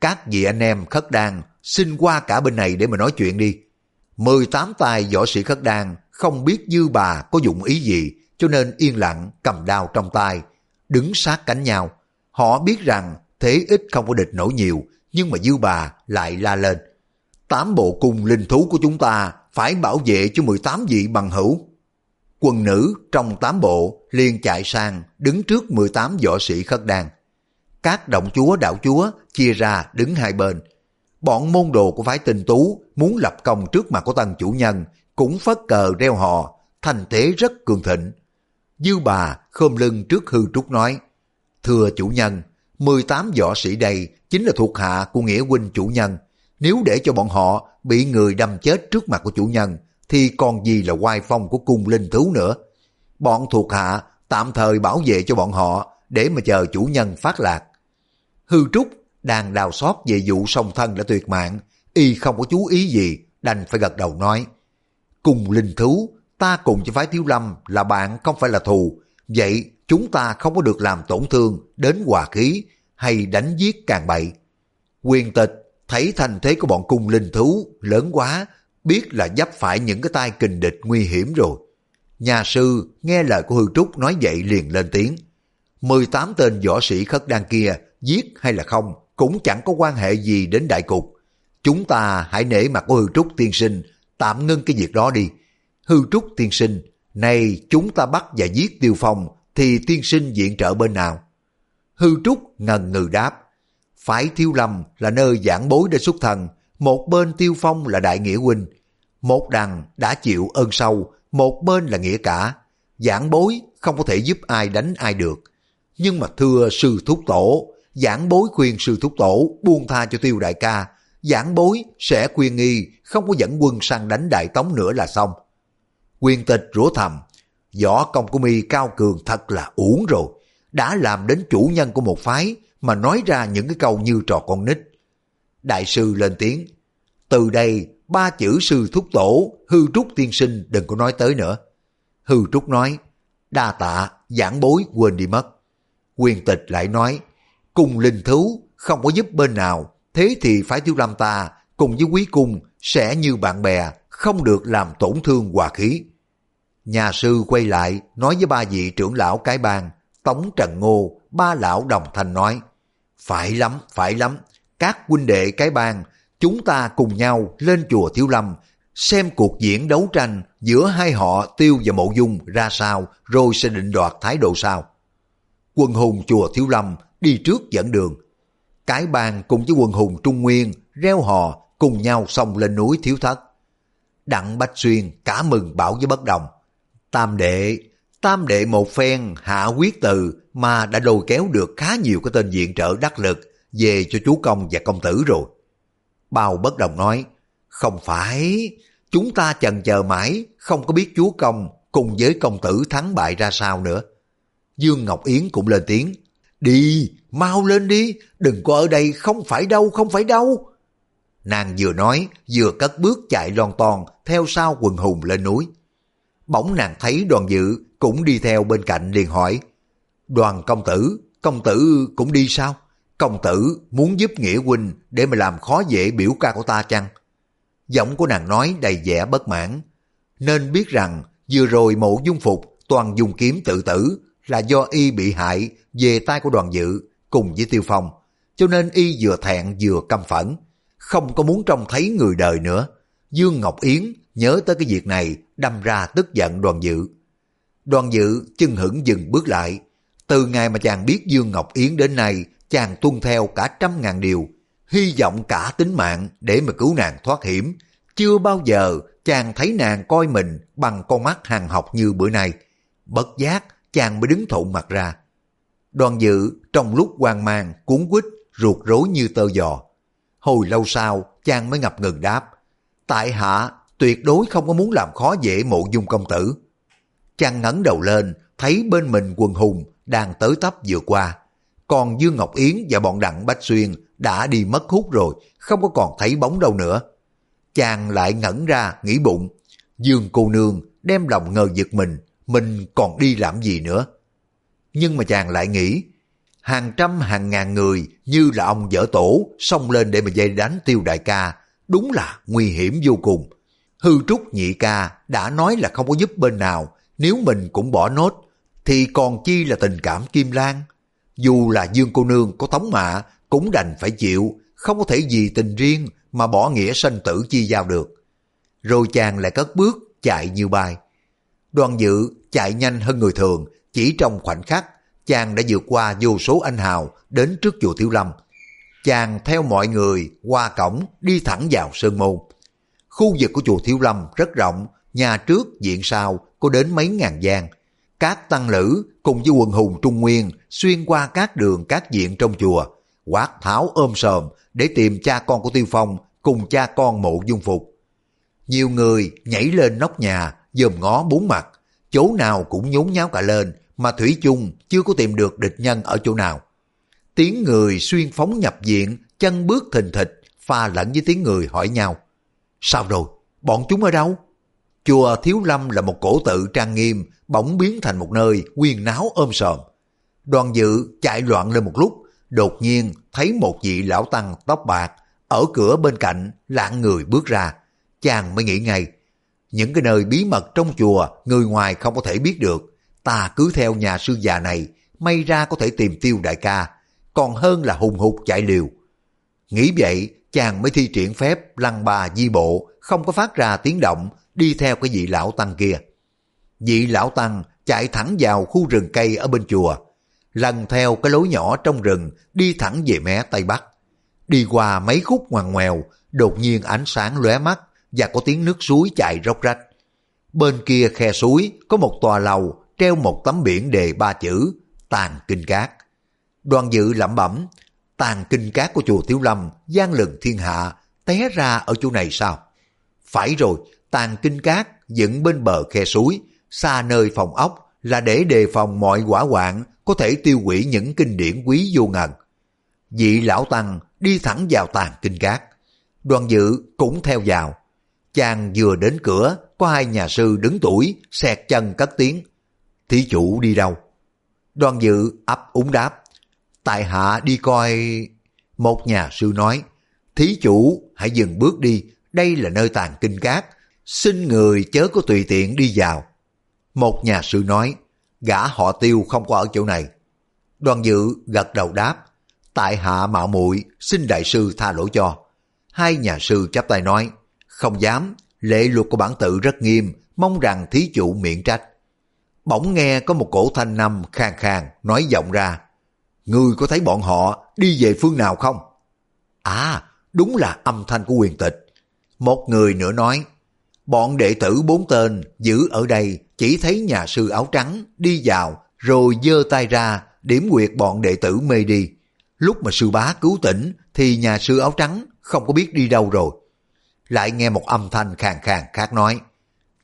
Các vị anh em khất đan xin qua cả bên này để mà nói chuyện đi. 18 tài võ sĩ khất đan không biết dư bà có dụng ý gì cho nên yên lặng cầm đao trong tay, đứng sát cánh nhau. Họ biết rằng thế ít không có địch nổi nhiều, nhưng mà dư bà lại la lên. Tám bộ cung linh thú của chúng ta phải bảo vệ cho 18 vị bằng hữu. Quân nữ trong tám bộ liền chạy sang đứng trước 18 võ sĩ khất đan. Các động chúa đạo chúa chia ra đứng hai bên. Bọn môn đồ của phái tinh tú muốn lập công trước mặt của tân chủ nhân cũng phất cờ reo hò, thành thế rất cường thịnh. Dư bà khom lưng trước hư trúc nói, Thưa chủ nhân, 18 võ sĩ đây chính là thuộc hạ của nghĩa huynh chủ nhân. Nếu để cho bọn họ bị người đâm chết trước mặt của chủ nhân, thì còn gì là oai phong của cung linh thú nữa. Bọn thuộc hạ tạm thời bảo vệ cho bọn họ để mà chờ chủ nhân phát lạc. Hư Trúc đang đào xót về vụ song thân đã tuyệt mạng, y không có chú ý gì, đành phải gật đầu nói. Cùng linh thú, ta cùng cho phái thiếu lâm là bạn không phải là thù, vậy chúng ta không có được làm tổn thương đến hòa khí hay đánh giết càng bậy. Quyền tịch thấy thành thế của bọn cung linh thú lớn quá, biết là dấp phải những cái tay kình địch nguy hiểm rồi. Nhà sư nghe lời của Hư Trúc nói vậy liền lên tiếng. 18 tên võ sĩ khất đan kia giết hay là không cũng chẳng có quan hệ gì đến đại cục. Chúng ta hãy nể mặt của Hư Trúc tiên sinh, tạm ngưng cái việc đó đi. Hư Trúc tiên sinh, nay chúng ta bắt và giết tiêu phong thì tiên sinh diện trợ bên nào? Hư Trúc ngần ngừ đáp, phải Thiêu Lâm là nơi giảng bối để xuất thần, một bên Tiêu Phong là đại nghĩa huynh. Một đằng đã chịu ơn sâu, một bên là nghĩa cả. Giảng bối không có thể giúp ai đánh ai được. Nhưng mà thưa sư thúc tổ, giảng bối khuyên sư thúc tổ buông tha cho tiêu đại ca. Giảng bối sẽ khuyên nghi không có dẫn quân sang đánh đại tống nữa là xong. Quyền tịch rủa thầm, võ công của mi cao cường thật là uổng rồi. Đã làm đến chủ nhân của một phái mà nói ra những cái câu như trò con nít. Đại sư lên tiếng, từ đây ba chữ sư thúc tổ, hư trúc tiên sinh đừng có nói tới nữa. Hư trúc nói, đa tạ, giảng bối quên đi mất. Quyền tịch lại nói, cùng linh thú không có giúp bên nào, thế thì phái thiếu lâm ta cùng với quý cung sẽ như bạn bè, không được làm tổn thương hòa khí. Nhà sư quay lại nói với ba vị trưởng lão cái bang, Tống Trần Ngô, ba lão đồng thanh nói, phải lắm, phải lắm, các huynh đệ cái bang, chúng ta cùng nhau lên chùa Thiếu Lâm, xem cuộc diễn đấu tranh giữa hai họ Tiêu và Mộ Dung ra sao, rồi sẽ định đoạt thái độ sao. Quân hùng chùa Thiếu Lâm đi trước dẫn đường. Cái bang cùng với quân hùng Trung Nguyên reo hò cùng nhau xông lên núi Thiếu Thất. Đặng Bách Xuyên cả mừng bảo với bất đồng. Tam đệ, tam đệ một phen hạ quyết từ mà đã lôi kéo được khá nhiều cái tên diện trợ đắc lực về cho chú công và công tử rồi. Bao bất đồng nói, không phải, chúng ta chần chờ mãi, không có biết chúa công cùng với công tử thắng bại ra sao nữa. Dương Ngọc Yến cũng lên tiếng, đi, mau lên đi, đừng có ở đây, không phải đâu, không phải đâu. Nàng vừa nói, vừa cất bước chạy lon ton theo sau quần hùng lên núi. Bỗng nàng thấy đoàn dự cũng đi theo bên cạnh liền hỏi, đoàn công tử, công tử cũng đi sao? Công tử muốn giúp Nghĩa huynh để mà làm khó dễ biểu ca của ta chăng? Giọng của nàng nói đầy vẻ bất mãn. Nên biết rằng vừa rồi mộ dung phục toàn dùng kiếm tự tử là do y bị hại về tay của đoàn dự cùng với tiêu phong. Cho nên y vừa thẹn vừa căm phẫn, không có muốn trông thấy người đời nữa. Dương Ngọc Yến nhớ tới cái việc này đâm ra tức giận đoàn dự. Đoàn dự chân hững dừng bước lại. Từ ngày mà chàng biết Dương Ngọc Yến đến nay chàng tuân theo cả trăm ngàn điều, hy vọng cả tính mạng để mà cứu nàng thoát hiểm. Chưa bao giờ chàng thấy nàng coi mình bằng con mắt hàng học như bữa nay. Bất giác, chàng mới đứng thụn mặt ra. Đoàn dự trong lúc hoang mang, cuốn quýt, ruột rối như tơ giò. Hồi lâu sau, chàng mới ngập ngừng đáp. Tại hạ tuyệt đối không có muốn làm khó dễ mộ dung công tử. Chàng ngẩng đầu lên, thấy bên mình quần hùng đang tới tấp vừa qua còn Dương Ngọc Yến và bọn Đặng Bách Xuyên đã đi mất hút rồi, không có còn thấy bóng đâu nữa. Chàng lại ngẩn ra nghĩ bụng, Dương cô nương đem lòng ngờ giật mình, mình còn đi làm gì nữa. Nhưng mà chàng lại nghĩ, hàng trăm hàng ngàn người như là ông dở tổ xông lên để mà dây đánh tiêu đại ca, đúng là nguy hiểm vô cùng. Hư trúc nhị ca đã nói là không có giúp bên nào, nếu mình cũng bỏ nốt, thì còn chi là tình cảm kim lan. Dù là Dương cô nương có tống mạ, cũng đành phải chịu, không có thể vì tình riêng mà bỏ nghĩa sanh tử chi giao được. Rồi chàng lại cất bước, chạy như bay. Đoàn dự chạy nhanh hơn người thường, chỉ trong khoảnh khắc, chàng đã vượt qua vô số anh hào đến trước chùa Thiếu Lâm. Chàng theo mọi người qua cổng đi thẳng vào Sơn Môn. Khu vực của chùa Thiếu Lâm rất rộng, nhà trước diện sau có đến mấy ngàn gian. Các tăng lữ cùng với quần hùng Trung Nguyên xuyên qua các đường các diện trong chùa, quát tháo ôm sờm để tìm cha con của Tiêu Phong cùng cha con mộ dung phục. Nhiều người nhảy lên nóc nhà, dòm ngó bốn mặt, chỗ nào cũng nhốn nháo cả lên, mà Thủy chung chưa có tìm được địch nhân ở chỗ nào. Tiếng người xuyên phóng nhập diện chân bước thình thịch, pha lẫn với tiếng người hỏi nhau. Sao rồi? Bọn chúng ở đâu? Chùa Thiếu Lâm là một cổ tự trang nghiêm, bỗng biến thành một nơi quyên náo ôm sòm. Đoàn dự chạy loạn lên một lúc, đột nhiên thấy một vị lão tăng tóc bạc ở cửa bên cạnh lạng người bước ra. Chàng mới nghĩ ngay, những cái nơi bí mật trong chùa người ngoài không có thể biết được. Ta cứ theo nhà sư già này, may ra có thể tìm tiêu đại ca, còn hơn là hùng hục chạy liều. Nghĩ vậy, chàng mới thi triển phép lăng bà di bộ, không có phát ra tiếng động, đi theo cái vị lão tăng kia. Vị lão tăng chạy thẳng vào khu rừng cây ở bên chùa, lần theo cái lối nhỏ trong rừng đi thẳng về mé Tây Bắc. Đi qua mấy khúc ngoằn ngoèo, đột nhiên ánh sáng lóe mắt và có tiếng nước suối chảy róc rách. Bên kia khe suối có một tòa lầu treo một tấm biển đề ba chữ Tàn Kinh Cát. Đoàn dự lẩm bẩm, tàn kinh cát của chùa tiểu Lâm, gian lừng thiên hạ, té ra ở chỗ này sao? Phải rồi, tàn kinh cát dựng bên bờ khe suối, xa nơi phòng ốc là để đề phòng mọi quả hoạn có thể tiêu hủy những kinh điển quý vô ngần. Vị lão tăng đi thẳng vào tàn kinh cát. Đoàn dự cũng theo vào. Chàng vừa đến cửa, có hai nhà sư đứng tuổi, xẹt chân cất tiếng. Thí chủ đi đâu? Đoàn dự ấp úng đáp. Tại hạ đi coi... Một nhà sư nói, thí chủ hãy dừng bước đi, đây là nơi tàn kinh cát, xin người chớ có tùy tiện đi vào. Một nhà sư nói, gã họ tiêu không có ở chỗ này. Đoàn dự gật đầu đáp, tại hạ mạo muội xin đại sư tha lỗi cho. Hai nhà sư chắp tay nói, không dám, lệ luật của bản tự rất nghiêm, mong rằng thí chủ miễn trách. Bỗng nghe có một cổ thanh năm khang khang nói giọng ra, Ngươi có thấy bọn họ đi về phương nào không? À, đúng là âm thanh của quyền tịch. Một người nữa nói, bọn đệ tử bốn tên giữ ở đây chỉ thấy nhà sư áo trắng đi vào rồi giơ tay ra điểm quyệt bọn đệ tử mê đi. Lúc mà sư bá cứu tỉnh thì nhà sư áo trắng không có biết đi đâu rồi. Lại nghe một âm thanh khàn khàn khác nói,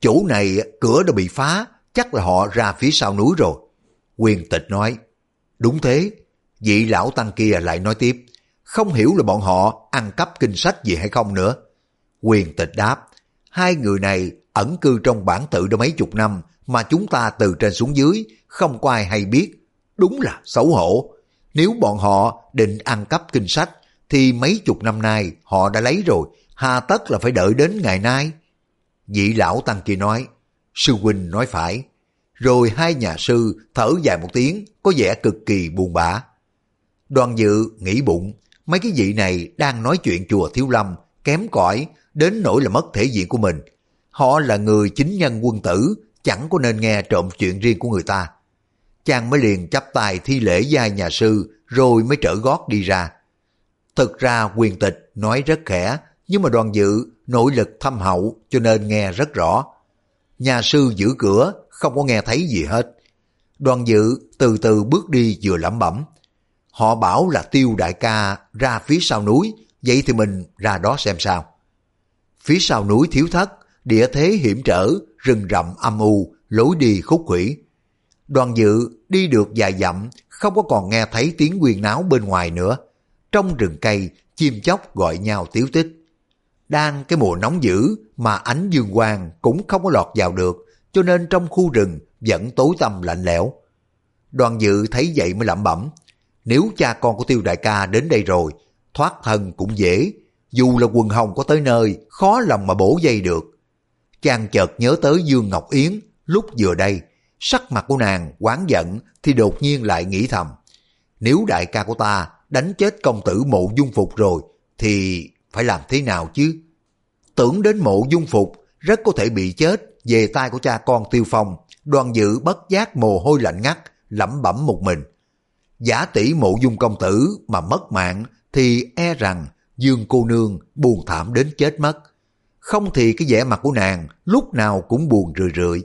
chỗ này cửa đã bị phá, chắc là họ ra phía sau núi rồi. Quyền tịch nói, đúng thế, Vị lão tăng kia lại nói tiếp, không hiểu là bọn họ ăn cắp kinh sách gì hay không nữa. Quyền tịch đáp, hai người này ẩn cư trong bản tự đã mấy chục năm mà chúng ta từ trên xuống dưới, không có ai hay biết. Đúng là xấu hổ. Nếu bọn họ định ăn cắp kinh sách, thì mấy chục năm nay họ đã lấy rồi, hà tất là phải đợi đến ngày nay. Vị lão tăng kia nói, sư huynh nói phải. Rồi hai nhà sư thở dài một tiếng, có vẻ cực kỳ buồn bã. Đoàn dự nghĩ bụng, mấy cái vị này đang nói chuyện chùa Thiếu Lâm, kém cỏi đến nỗi là mất thể diện của mình. Họ là người chính nhân quân tử, chẳng có nên nghe trộm chuyện riêng của người ta. Chàng mới liền chắp tay thi lễ giai nhà sư, rồi mới trở gót đi ra. Thực ra quyền tịch nói rất khẽ, nhưng mà đoàn dự nội lực thâm hậu cho nên nghe rất rõ. Nhà sư giữ cửa, không có nghe thấy gì hết. Đoàn dự từ từ bước đi vừa lẩm bẩm. Họ bảo là tiêu đại ca ra phía sau núi, vậy thì mình ra đó xem sao. Phía sau núi thiếu thất, địa thế hiểm trở, rừng rậm âm u, lối đi khúc khủy. Đoàn dự đi được vài dặm, không có còn nghe thấy tiếng quyền náo bên ngoài nữa. trong rừng cây, chim chóc gọi nhau tiếu tích. Đang cái mùa nóng dữ mà ánh dương quang cũng không có lọt vào được, cho nên trong khu rừng vẫn tối tăm lạnh lẽo. Đoàn dự thấy vậy mới lẩm bẩm, nếu cha con của tiêu đại ca đến đây rồi, thoát thân cũng dễ, dù là quần hồng có tới nơi, khó lòng mà bổ dây được. Chàng chợt nhớ tới Dương Ngọc Yến, lúc vừa đây, sắc mặt của nàng quán giận thì đột nhiên lại nghĩ thầm. Nếu đại ca của ta đánh chết công tử mộ dung phục rồi, thì phải làm thế nào chứ? Tưởng đến mộ dung phục rất có thể bị chết về tay của cha con tiêu phong, đoàn dự bất giác mồ hôi lạnh ngắt, lẩm bẩm một mình. Giả tỷ mộ dung công tử mà mất mạng thì e rằng Dương cô nương buồn thảm đến chết mất. Không thì cái vẻ mặt của nàng lúc nào cũng buồn rười rượi.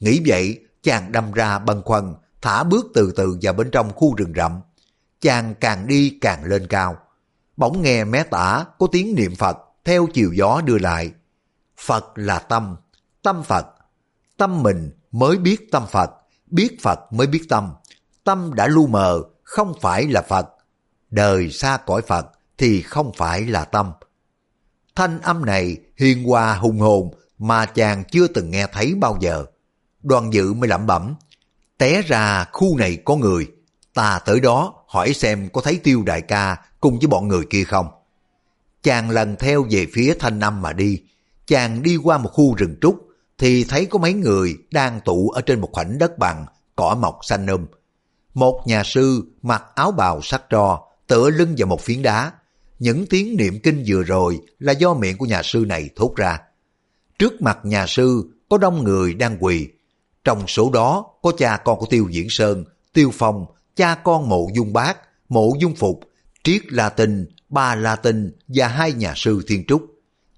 Nghĩ vậy, chàng đâm ra băn khoăn, thả bước từ từ vào bên trong khu rừng rậm. Chàng càng đi càng lên cao. Bỗng nghe mé tả có tiếng niệm Phật theo chiều gió đưa lại. Phật là tâm, tâm Phật. Tâm mình mới biết tâm Phật, biết Phật mới biết tâm. Tâm đã lu mờ, không phải là Phật. Đời xa cõi Phật thì không phải là tâm. Thanh âm này hiền hòa hùng hồn mà chàng chưa từng nghe thấy bao giờ. Đoàn dự mới lẩm bẩm, té ra khu này có người, ta tới đó hỏi xem có thấy tiêu đại ca cùng với bọn người kia không. Chàng lần theo về phía thanh âm mà đi, chàng đi qua một khu rừng trúc thì thấy có mấy người đang tụ ở trên một khoảnh đất bằng, cỏ mọc xanh um. Một nhà sư mặc áo bào sắc tro, tựa lưng vào một phiến đá. Những tiếng niệm kinh vừa rồi là do miệng của nhà sư này thốt ra. Trước mặt nhà sư có đông người đang quỳ. Trong số đó có cha con của Tiêu Diễn Sơn, Tiêu Phong, cha con Mộ Dung Bác, Mộ Dung Phục, Triết La Tinh, Ba La Tinh và hai nhà sư Thiên Trúc.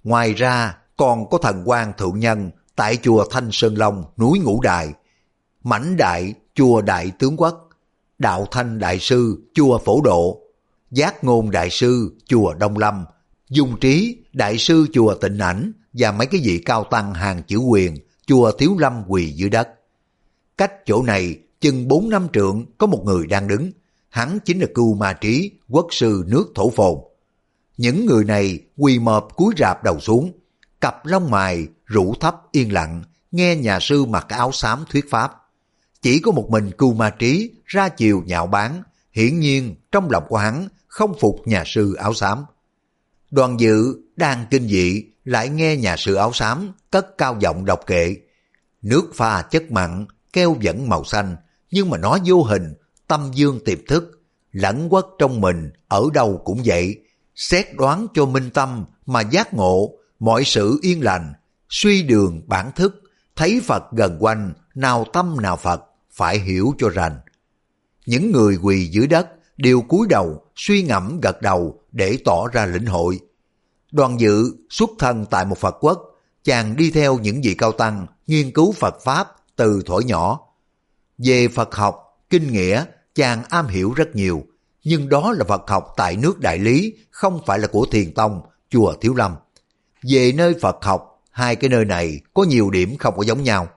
Ngoài ra còn có thần quan thượng nhân tại chùa Thanh Sơn Long, núi Ngũ Đại, Mãnh Đại, chùa Đại Tướng Quốc, Đạo Thanh Đại Sư, chùa Phổ Độ, Giác Ngôn Đại Sư, chùa Đông Lâm, Dung Trí, Đại Sư chùa Tịnh Ảnh và mấy cái vị cao tăng hàng chữ quyền, chùa Thiếu Lâm quỳ dưới đất. Cách chỗ này chừng bốn năm trượng có một người đang đứng, hắn chính là Cưu Ma Trí, quốc sư nước thổ phồn. Những người này quỳ mọp cúi rạp đầu xuống, cặp lông mày rủ thấp yên lặng, nghe nhà sư mặc áo xám thuyết pháp. Chỉ có một mình Cưu Ma Trí ra chiều nhạo bán hiển nhiên trong lòng của hắn không phục nhà sư áo xám. Đoàn dự đang kinh dị lại nghe nhà sư áo xám cất cao giọng đọc kệ. Nước pha chất mặn, keo vẫn màu xanh, nhưng mà nó vô hình, tâm dương tiềm thức, lẫn quất trong mình, ở đâu cũng vậy. Xét đoán cho minh tâm mà giác ngộ, mọi sự yên lành, suy đường bản thức, thấy Phật gần quanh, nào tâm nào Phật, phải hiểu cho rành. Những người quỳ dưới đất đều cúi đầu, suy ngẫm gật đầu để tỏ ra lĩnh hội. Đoàn dự xuất thân tại một Phật quốc, chàng đi theo những vị cao tăng nghiên cứu Phật Pháp từ thổi nhỏ. Về Phật học, kinh nghĩa, chàng am hiểu rất nhiều, nhưng đó là Phật học tại nước Đại Lý, không phải là của Thiền Tông, chùa Thiếu Lâm. Về nơi Phật học, hai cái nơi này có nhiều điểm không có giống nhau.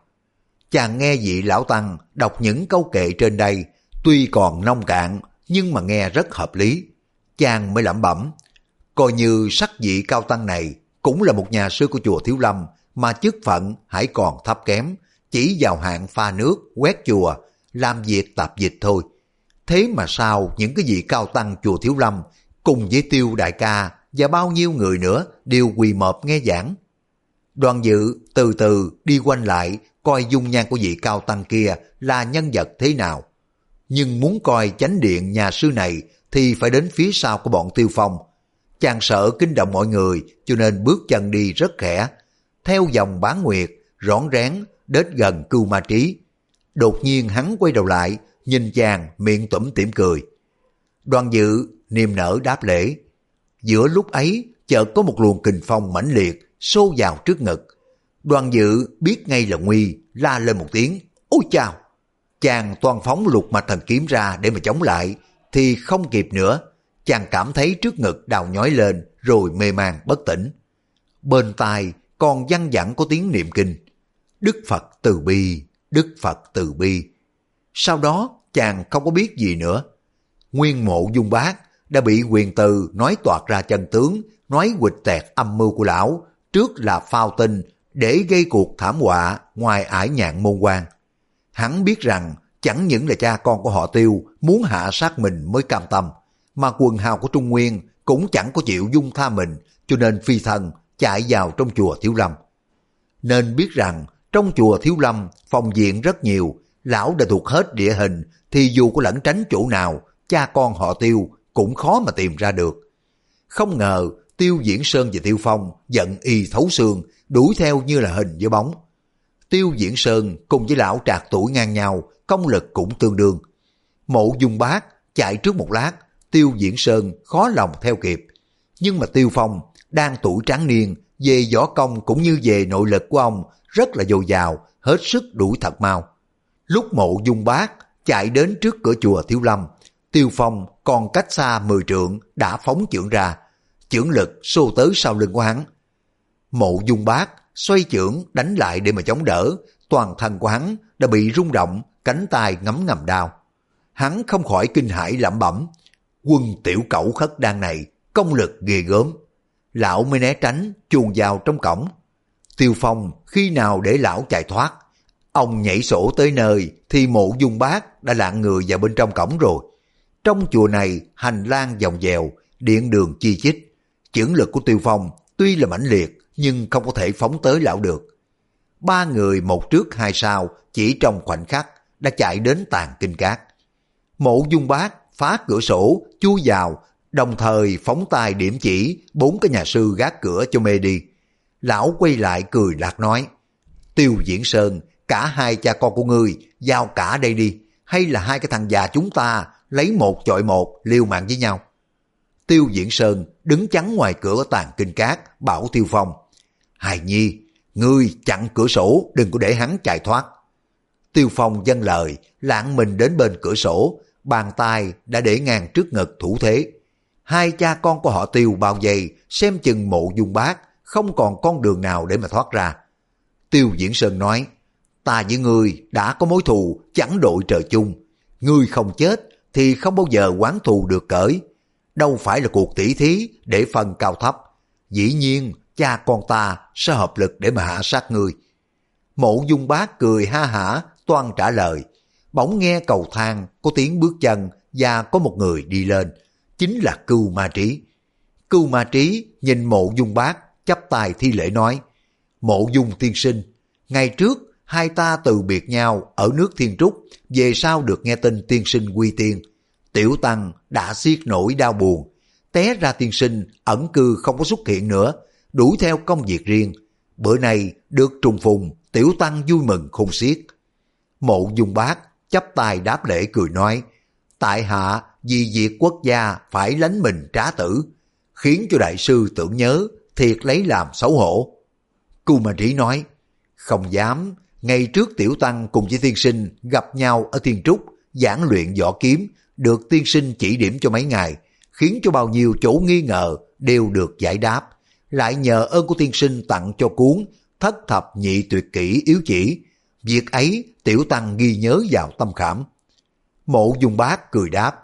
Chàng nghe vị lão tăng đọc những câu kệ trên đây, tuy còn nông cạn nhưng mà nghe rất hợp lý. Chàng mới lẩm bẩm, coi như sắc vị cao tăng này cũng là một nhà sư của chùa Thiếu Lâm mà chức phận hãy còn thấp kém, chỉ vào hạng pha nước, quét chùa, làm việc tạp dịch thôi. Thế mà sao những cái vị cao tăng chùa Thiếu Lâm cùng với tiêu đại ca và bao nhiêu người nữa đều quỳ mọp nghe giảng. Đoàn dự từ từ đi quanh lại coi dung nhan của vị cao tăng kia là nhân vật thế nào. Nhưng muốn coi chánh điện nhà sư này thì phải đến phía sau của bọn tiêu phong. Chàng sợ kinh động mọi người cho nên bước chân đi rất khẽ. Theo dòng bán nguyệt, rõn rén, đến gần cưu ma trí. Đột nhiên hắn quay đầu lại, nhìn chàng miệng tủm tỉm cười. Đoàn dự niềm nở đáp lễ. Giữa lúc ấy, chợt có một luồng kình phong mãnh liệt xô vào trước ngực. Đoàn dự biết ngay là nguy, la lên một tiếng, ôi chào! Chàng toàn phóng lục mạch thần kiếm ra để mà chống lại, thì không kịp nữa. Chàng cảm thấy trước ngực đào nhói lên, rồi mê man bất tỉnh. Bên tai còn văng vẳng có tiếng niệm kinh. Đức Phật từ bi, Đức Phật từ bi. Sau đó chàng không có biết gì nữa. Nguyên mộ dung bác đã bị quyền từ nói toạt ra chân tướng, nói quịch tẹt âm mưu của lão, trước là phao tin để gây cuộc thảm họa ngoài ải nhạn môn quan. Hắn biết rằng chẳng những là cha con của họ tiêu muốn hạ sát mình mới cam tâm, mà quần hào của Trung Nguyên cũng chẳng có chịu dung tha mình, cho nên phi thần chạy vào trong chùa Thiếu Lâm. Nên biết rằng trong chùa Thiếu Lâm phòng diện rất nhiều, lão đã thuộc hết địa hình thì dù có lẩn tránh chỗ nào, cha con họ tiêu cũng khó mà tìm ra được. Không ngờ Tiêu Diễn Sơn và Tiêu Phong giận y thấu xương, đuổi theo như là hình với bóng. Tiêu Diễn Sơn cùng với lão trạc tuổi ngang nhau, công lực cũng tương đương. Mộ dung bác chạy trước một lát, Tiêu Diễn Sơn khó lòng theo kịp. Nhưng mà Tiêu Phong đang tuổi tráng niên, về võ công cũng như về nội lực của ông rất là dồi dào, hết sức đuổi thật mau. Lúc mộ dung bác chạy đến trước cửa chùa Thiếu Lâm, Tiêu Phong còn cách xa mười trượng đã phóng trưởng ra, chưởng lực xô tới sau lưng của hắn. Mộ dung bác xoay chưởng đánh lại để mà chống đỡ, toàn thân của hắn đã bị rung động, cánh tay ngấm ngầm đau. Hắn không khỏi kinh hãi lẩm bẩm, quân tiểu cẩu khất đan này, công lực ghê gớm. Lão mới né tránh, chuồn vào trong cổng. Tiêu Phong khi nào để lão chạy thoát, ông nhảy sổ tới nơi thì mộ dung bác đã lạng người vào bên trong cổng rồi. Trong chùa này hành lang vòng dèo, điện đường chi chít. Chưởng lực của Tiêu Phong tuy là mãnh liệt nhưng không có thể phóng tới lão được. Ba người một trước hai sau chỉ trong khoảnh khắc đã chạy đến tàn kinh cát. Mộ dung bác phá cửa sổ, chui vào, đồng thời phóng tay điểm chỉ bốn cái nhà sư gác cửa cho mê đi. Lão quay lại cười lạc nói, Tiêu Diễn Sơn, cả hai cha con của ngươi, giao cả đây đi, hay là hai cái thằng già chúng ta lấy một chọi một liều mạng với nhau. Tiêu Diễn Sơn đứng chắn ngoài cửa tàn kinh cát, bảo Tiêu Phong. Hài Nhi, ngươi chặn cửa sổ, đừng có để hắn chạy thoát. Tiêu Phong dân lời, lãng mình đến bên cửa sổ, bàn tay đã để ngang trước ngực thủ thế. Hai cha con của họ Tiêu bao vây, xem chừng mộ dung bát, không còn con đường nào để mà thoát ra. Tiêu Diễn Sơn nói, ta với ngươi đã có mối thù chẳng đội trời chung. Ngươi không chết thì không bao giờ quán thù được cởi. Đâu phải là cuộc tỷ thí để phân cao thấp. Dĩ nhiên cha con ta sẽ hợp lực để mà hạ sát ngươi. Mộ dung bác cười ha hả, toan trả lời. Bỗng nghe cầu thang có tiếng bước chân và có một người đi lên. Chính là cưu ma trí. Cưu ma trí nhìn mộ dung bác, chắp tay thi lễ nói. Mộ dung tiên sinh, ngày trước hai ta từ biệt nhau ở nước Thiên Trúc, về sau được nghe tin tiên sinh quy tiên. Tiểu Tăng đã xiết nổi đau buồn, té ra tiên sinh ẩn cư không có xuất hiện nữa, đuổi theo công việc riêng. Bữa nay được trùng phùng, Tiểu Tăng vui mừng không xiết. Mộ dung bác chắp tay đáp lễ cười nói, tại hạ vì việc quốc gia phải lánh mình trá tử, khiến cho đại sư tưởng nhớ, thiệt lấy làm xấu hổ. Cù mà trí nói, không dám, ngày trước tiểu tăng cùng với tiên sinh gặp nhau ở thiên trúc, giảng luyện võ kiếm, được tiên sinh chỉ điểm cho mấy ngày, khiến cho bao nhiêu chỗ nghi ngờ đều được giải đáp. Lại nhờ ơn của tiên sinh tặng cho cuốn thất thập nhị tuyệt kỹ yếu chỉ. Việc ấy tiểu tăng ghi nhớ vào tâm khảm. Mộ dung bác cười đáp,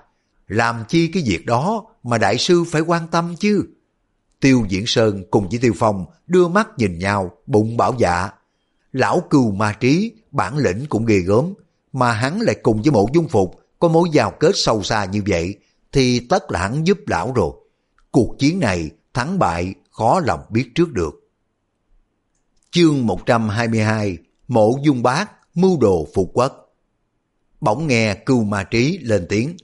làm chi cái việc đó mà đại sư phải quan tâm chứ? Tiêu Diễn Sơn cùng với Tiêu Phong đưa mắt nhìn nhau, bụng bảo dạ. Lão cừu ma trí, bản lĩnh cũng ghê gớm, mà hắn lại cùng với mộ dung phục có mối giao kết sâu xa như vậy, thì tất là hắn giúp lão rồi. Cuộc chiến này thắng bại khó lòng biết trước được. Chương 122 Mộ dung bác, mưu đồ phục quốc Bỗng nghe cưu ma trí lên tiếng.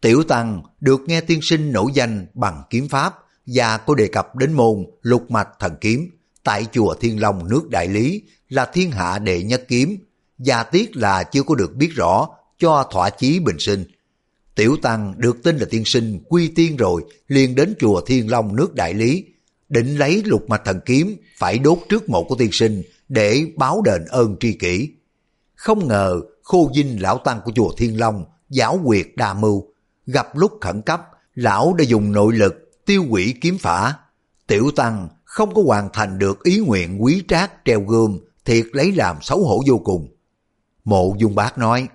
Tiểu Tăng được nghe tiên sinh nổi danh bằng kiếm pháp và có đề cập đến môn lục mạch thần kiếm tại chùa Thiên Long nước Đại Lý là thiên hạ đệ nhất kiếm và tiếc là chưa có được biết rõ cho thỏa chí bình sinh. Tiểu Tăng được tin là tiên sinh quy tiên rồi liền đến chùa Thiên Long nước Đại Lý định lấy lục mạch thần kiếm phải đốt trước mộ của tiên sinh để báo đền ơn tri kỷ. Không ngờ khô dinh lão tăng của chùa Thiên Long, giáo quyệt đa mưu, gặp lúc khẩn cấp, lão đã dùng nội lực tiêu quỷ kiếm phả tiểu tăng không có hoàn thành được ý nguyện quý trác treo gươm, thiệt lấy làm xấu hổ vô cùng mộ dung bác nói,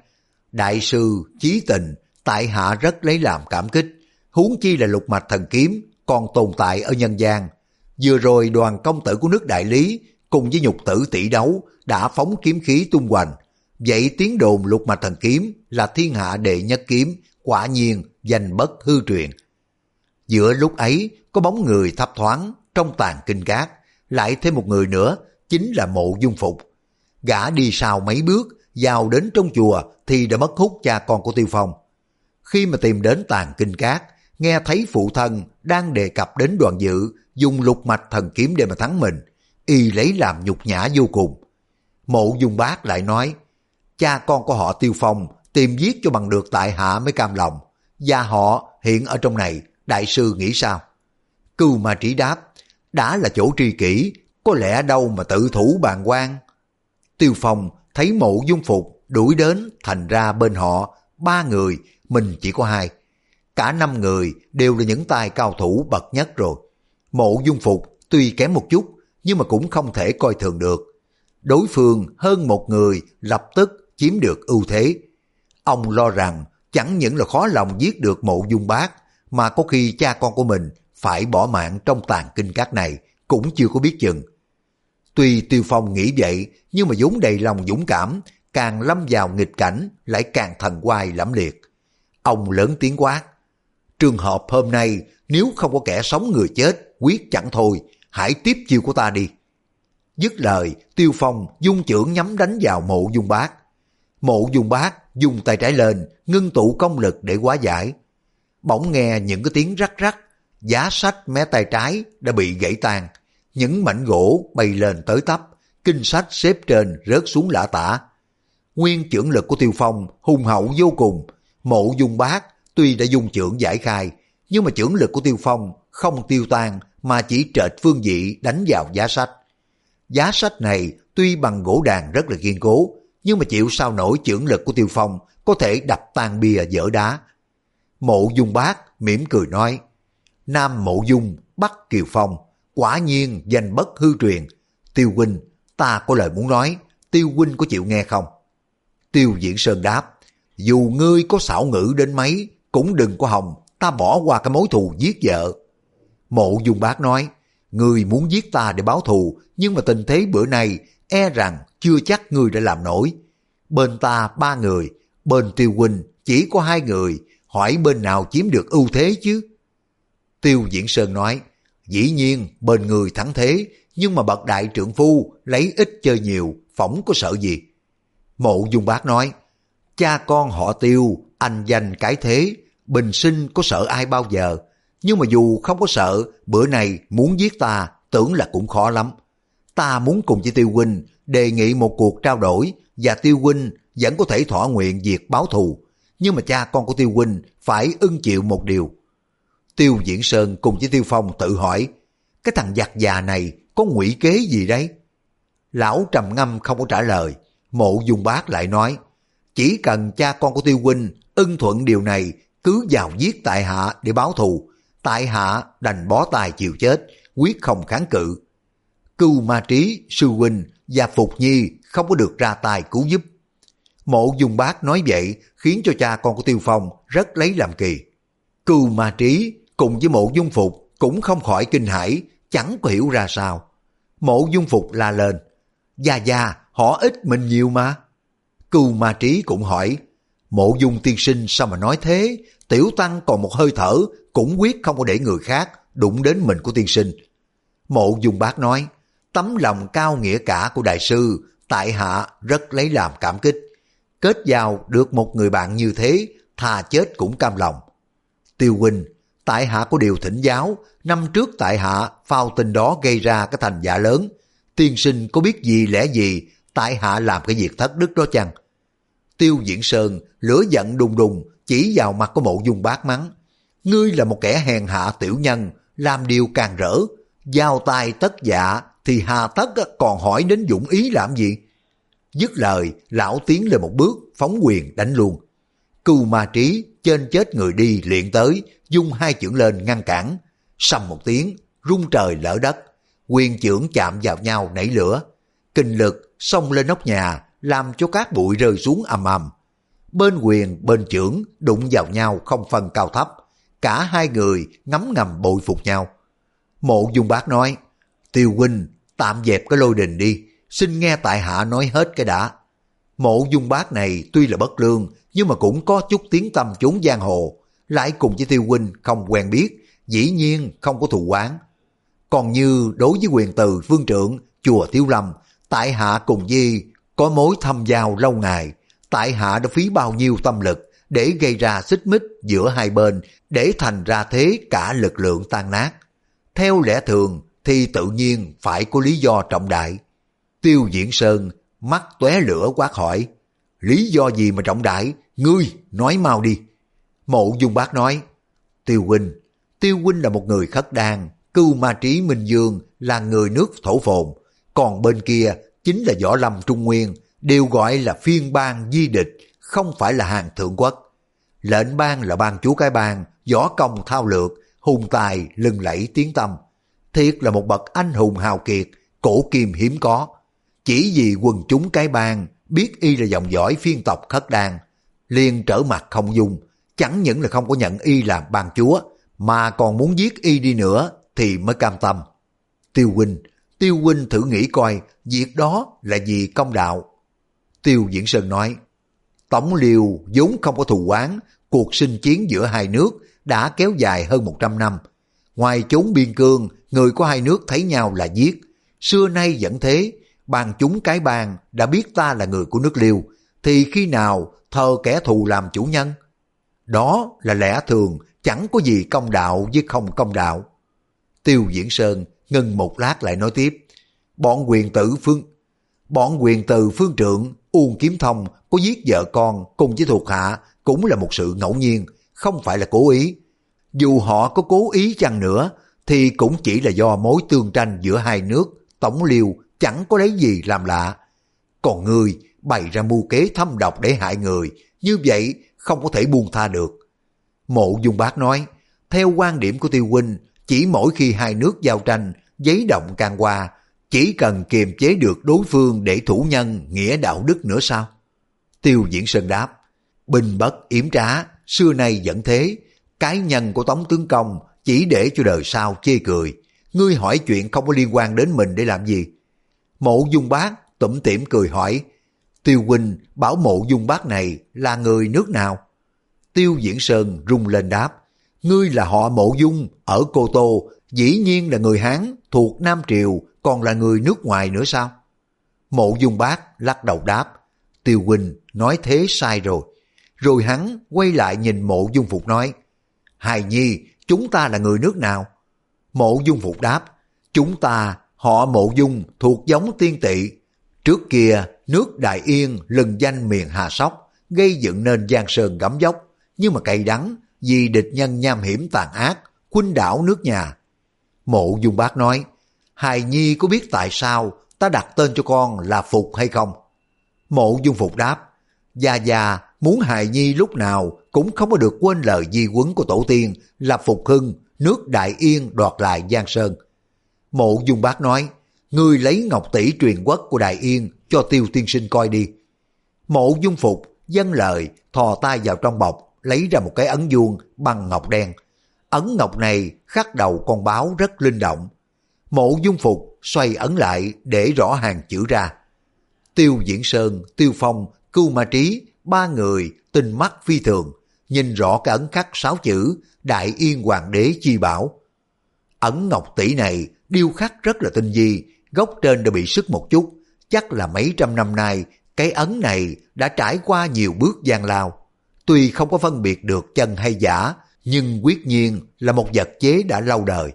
đại sư chí tình, tại hạ rất lấy làm cảm kích huống chi là lục mạch thần kiếm còn tồn tại ở nhân gian. Vừa rồi đoàn công tử của nước đại lý cùng với nhục tử tỷ đấu đã phóng kiếm khí tung hoành. Vậy tiếng đồn lục mạch thần kiếm là thiên hạ đệ nhất kiếm, quả nhiên danh bất hư truyền. Giữa lúc ấy có bóng người thấp thoáng trong tàn kinh cát, lại thêm một người nữa chính là mộ dung phục. Gã đi sau mấy bước, vào đến trong chùa thì đã mất hút cha con của Tiêu Phong. Khi mà tìm đến tàn kinh cát, nghe thấy phụ thân đang đề cập đến đoàn dự dùng lục mạch thần kiếm để mà thắng mình, y lấy làm nhục nhã vô cùng. Mộ dung bác lại nói, cha con của họ Tiêu Phong tìm giết cho bằng được tại hạ mới cam lòng. Gia họ hiện ở trong này, đại sư nghĩ sao? Cưu ma trí đáp, đã là chỗ tri kỷ, có lẽ đâu mà tự thủ bàn quan. Tiêu Phong thấy mộ dung phục đuổi đến thành ra bên họ ba người, mình chỉ có hai. Cả năm người đều là những tài cao thủ bậc nhất rồi. Mộ dung phục tuy kém một chút, nhưng mà cũng không thể coi thường được. Đối phương hơn một người lập tức chiếm được ưu thế. Ông lo rằng chẳng những là khó lòng giết được mộ dung bác, mà có khi cha con của mình phải bỏ mạng trong tàn kinh cát này cũng chưa có biết chừng. Tuy Tiêu Phong nghĩ vậy, nhưng mà vốn đầy lòng dũng cảm, càng lâm vào nghịch cảnh lại càng thần quai lẫm liệt. Ông lớn tiếng quát. Trường hợp hôm nay nếu không có kẻ sống người chết quyết chẳng thôi hãy tiếp chiêu của ta đi. Dứt lời Tiêu Phong dung trưởng nhắm đánh vào mộ dung bác. Mộ dung bác dùng tay trái lên ngưng tụ công lực để hóa giải. Bỗng nghe những cái tiếng rắc rắc giá sách mé tay trái đã bị gãy tan. Những mảnh gỗ bay lên tới tấp, kinh sách xếp trên rớt xuống lã tả. Nguyên trưởng lực của Tiêu Phong hùng hậu vô cùng, mộ dung bác tuy đã dùng trưởng giải khai, nhưng mà trưởng lực của Tiêu Phong không tiêu tan mà chỉ trệt phương vị đánh vào giá sách. Giá sách này tuy bằng gỗ đàn rất là kiên cố, nhưng mà chịu sao nổi trưởng lực của Tiêu Phong có thể đập tan bia dở đá. Mộ dung bác mỉm cười nói, Nam Mộ Dung, Bắc Kiều Phong, quả nhiên danh bất hư truyền. Tiêu huynh, ta có lời muốn nói, Tiêu huynh có chịu nghe không? Tiêu Diễn Sơn đáp, dù ngươi có xảo ngữ đến mấy, cũng đừng có hòng ta bỏ qua cái mối thù giết vợ. Mộ Dung Bác nói, người muốn giết ta để báo thù, nhưng mà tình thế bữa nay e rằng chưa chắc người đã làm nổi. Bên ta ba người, bên Tiêu huynh chỉ có hai người, hỏi bên nào chiếm được ưu thế chứ? Tiêu Diễn Sơn nói, dĩ nhiên bên người thắng thế, nhưng mà bậc đại trưởng phu lấy ít chơi nhiều, phỏng có sợ gì. Mộ Dung Bác nói, cha con họ Tiêu, anh danh cái thế, bình sinh có sợ ai bao giờ, nhưng mà dù không có sợ, bữa này muốn giết ta, tưởng là cũng khó lắm. Ta muốn cùng với Tiêu Huynh đề nghị một cuộc trao đổi và Tiêu Huynh vẫn có thể thỏa nguyện việc báo thù. Nhưng mà cha con của Tiêu Huynh phải ưng chịu một điều. Tiêu Diễn Sơn cùng với Tiêu Phong tự hỏi, cái thằng giặc già này có ngụy kế gì đấy? Lão trầm ngâm không có trả lời, mộ dung bác lại nói, chỉ cần cha con của Tiêu Huynh ưng thuận điều này cứ vào giết tại hạ để báo thù, tại hạ đành bó tài chịu chết, quyết không kháng cự. Cưu ma trí, sư huynh và Phục Nhi không có được ra tài cứu giúp. Mộ dung bác nói vậy khiến cho cha con của Tiêu Phong rất lấy làm kỳ. Cưu ma trí cùng với mộ dung phục cũng không khỏi kinh hãi, chẳng có hiểu ra sao. Mộ dung phục la lên, Gia Gia, họ ít mình nhiều mà. Cưu ma trí cũng hỏi, mộ dung tiên sinh sao mà nói thế, tiểu tăng còn một hơi thở, cũng quyết không có để người khác đụng đến mình của tiên sinh. Mộ dung bác nói, tấm lòng cao nghĩa cả của đại sư, tại hạ rất lấy làm cảm kích. Kết giao được một người bạn như thế, thà chết cũng cam lòng. Tiêu huynh, tại hạ có điều thỉnh giáo, năm trước tại hạ phao tình đó gây ra cái thành giả lớn. Tiên sinh có biết gì lẽ gì, tại hạ làm cái việc thất đức đó chăng? Tiêu Diễn Sơn lửa giận đùng đùng chỉ vào mặt của mộ dung bát mắng. Ngươi là một kẻ hèn hạ tiểu nhân, làm điều càng rỡ. Giao tay tất dạ thì hà tất còn hỏi đến dũng ý làm gì? Dứt lời, lão tiến lên một bước, phóng quyền đánh luôn. Cưu ma trí, trên chết người đi liền tới, dung hai chưởng lên ngăn cản. Sầm một tiếng, rung trời lỡ đất, quyền chưởng chạm vào nhau nảy lửa. Kinh lực xông lên nóc nhà, làm cho các bụi rơi xuống ầm ầm. Bên quyền, bên trưởng đụng vào nhau không phân cao thấp. cả hai người ngấm ngầm bội phục nhau. Mộ dung bác nói, Tiêu huynh, tạm dẹp cái lôi đình đi, xin nghe tại hạ nói hết cái đã. Mộ dung bác này tuy là bất lương, nhưng mà cũng có chút tiếng tâm chốn giang hồ, lại cùng với tiêu huynh không quen biết, dĩ nhiên không có thù oán. Còn như đối với quyền từ phương trưởng, chùa Tiêu Lâm, tại hạ cùng Di có mối thâm giao lâu ngày, tại hạ đã phí bao nhiêu tâm lực để gây ra xích mích giữa hai bên để thành ra thế cả lực lượng tan nát. Theo lẽ thường thì tự nhiên phải có lý do trọng đại. Tiêu Diễn Sơn mắt tóe lửa quát hỏi, lý do gì mà trọng đại, ngươi nói mau đi. Mộ Dung Bác nói, Tiêu Huynh, Tiêu Huynh là một người khất đan, cưu ma trí Minh Dương là người nước thổ phồn, còn bên kia chính là Võ Lâm Trung Nguyên, đều gọi là phiên bang di địch, không phải là hàng thượng quốc. Lệnh bang là bang chúa cái bang, võ công thao lược, hùng tài, lừng lẫy tiếng tâm. Thiệt là một bậc anh hùng hào kiệt, cổ kim hiếm có. Chỉ vì quần chúng cái bang biết y là dòng dõi phiên tộc khất đan, liền trở mặt không dung, chẳng những là không có nhận y làm bang chúa, mà còn muốn giết y đi nữa thì mới cam tâm. Tiêu huynh, tiêu huynh thử nghĩ coi, việc đó là gì công đạo. Tiêu Diễn Sơn nói, Tổng liều vốn không có thù oán, cuộc sinh chiến giữa hai nước đã kéo dài hơn 100 năm. Ngoài chốn biên cương, người của hai nước thấy nhau là giết. Xưa nay vẫn thế, bàn chúng cái bàn đã biết ta là người của nước liêu, thì khi nào thờ kẻ thù làm chủ nhân? Đó là lẽ thường, chẳng có gì công đạo với không công đạo. Tiêu Diễn Sơn ngừng một lát lại nói tiếp, bọn quyền tử phương bọn quyền từ phương trượng Uông Kiếm Thông có giết vợ con cùng với thuộc hạ cũng là một sự ngẫu nhiên, không phải là cố ý. Dù họ có cố ý chăng nữa, thì cũng chỉ là do mối tương tranh giữa hai nước, tổng liều chẳng có lấy gì làm lạ. Còn người bày ra mưu kế thâm độc để hại người, như vậy không có thể buông tha được. Mộ Dung Bác nói, theo quan điểm của Tiêu Huynh, chỉ mỗi khi hai nước giao tranh, giấy động càng qua, chỉ cần kiềm chế được đối phương để thủ nhân nghĩa đạo đức nữa sao? Tiêu Diễn Sơn đáp, bình bất yểm trá, xưa nay vẫn thế, cái nhân của Tống Tướng Công chỉ để cho đời sau chê cười. Ngươi hỏi chuyện không có liên quan đến mình để làm gì? Mộ dung bác tủm tỉm cười hỏi, Tiêu Huynh bảo mộ dung bác này là người nước nào? Tiêu Diễn Sơn rung lên đáp, ngươi là họ mộ dung ở Cô Tô, dĩ nhiên là người Hán thuộc Nam Triều còn là người nước ngoài nữa sao? Mộ dung bác lắc đầu đáp, Tiêu Huynh nói thế sai rồi. Rồi hắn quay lại nhìn mộ dung phục nói, Hài Nhi, chúng ta là người nước nào? Mộ dung phục đáp, chúng ta họ mộ dung thuộc giống tiên tỵ. Trước kia, nước Đại Yên lừng danh miền Hà Sóc, gây dựng nên giang sơn gấm dốc, nhưng mà cay đắng vì địch nhân nham hiểm tàn ác, khuynh đảo nước nhà. Mộ dung bác nói, Hài Nhi có biết tại sao ta đặt tên cho con là Phục hay không? Mộ dung Phục đáp, Gia Gia muốn Hài Nhi lúc nào cũng không có được quên lời di quấn của tổ tiên là Phục Hưng, nước Đại Yên đoạt lại Giang Sơn. Mộ dung bác nói, ngươi lấy ngọc tỷ truyền quốc của Đại Yên cho tiêu tiên sinh coi đi. Mộ dung Phục dân lời thò tay vào trong bọc, lấy ra một cái ấn vuông bằng ngọc đen. Ấn ngọc này khắc đầu con báo rất linh động, Mộ dung phục xoay ấn lại để rõ hàng chữ ra. Tiêu Diễn Sơn, Tiêu Phong, Cưu Ma Trí, ba người tinh mắt phi thường, nhìn rõ cái ấn khắc sáu chữ Đại Yên Hoàng đế chi bảo. Ấn ngọc tỷ này điêu khắc rất là tinh vi, gốc trên đã bị sức một chút, chắc là mấy trăm năm nay cái ấn này đã trải qua nhiều bước gian lao. Tuy không có phân biệt được chân hay giả, nhưng quyết nhiên là một vật chế đã lâu đời.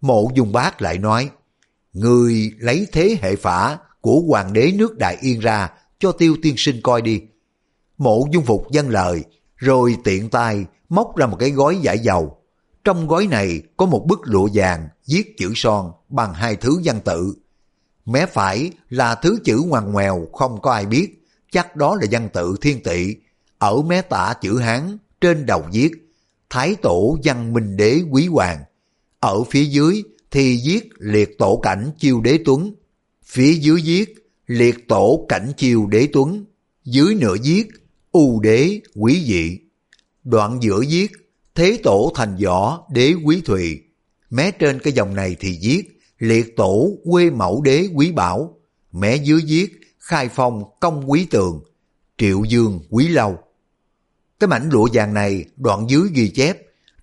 Mộ dung bác lại nói, Người lấy thế hệ phả của hoàng đế nước Đại Yên ra cho tiêu tiên sinh coi đi. Mộ dung phục dân lời, rồi tiện tay móc ra một cái gói giải dầu. Trong gói này có một bức lụa vàng viết chữ son bằng hai thứ văn tự. Mé phải là thứ chữ ngoằn ngoèo không có ai biết, chắc đó là văn tự thiên tị. Ở mé tả chữ Hán, trên đầu viết Thái tổ văn minh đế quý hoàng. Ở phía dưới thì viết liệt tổ cảnh chiêu đế tuấn. Phía dưới viết liệt tổ cảnh chiêu đế tuấn. Dưới nửa viết u đế quý dị. Đoạn giữa viết thế tổ thành võ đế quý thùy. Mé trên cái dòng này thì viết liệt tổ quê mẫu đế quý bảo. Mé dưới viết khai phong công quý tường, triệu dương quý lâu. Cái mảnh lụa vàng này đoạn dưới ghi chép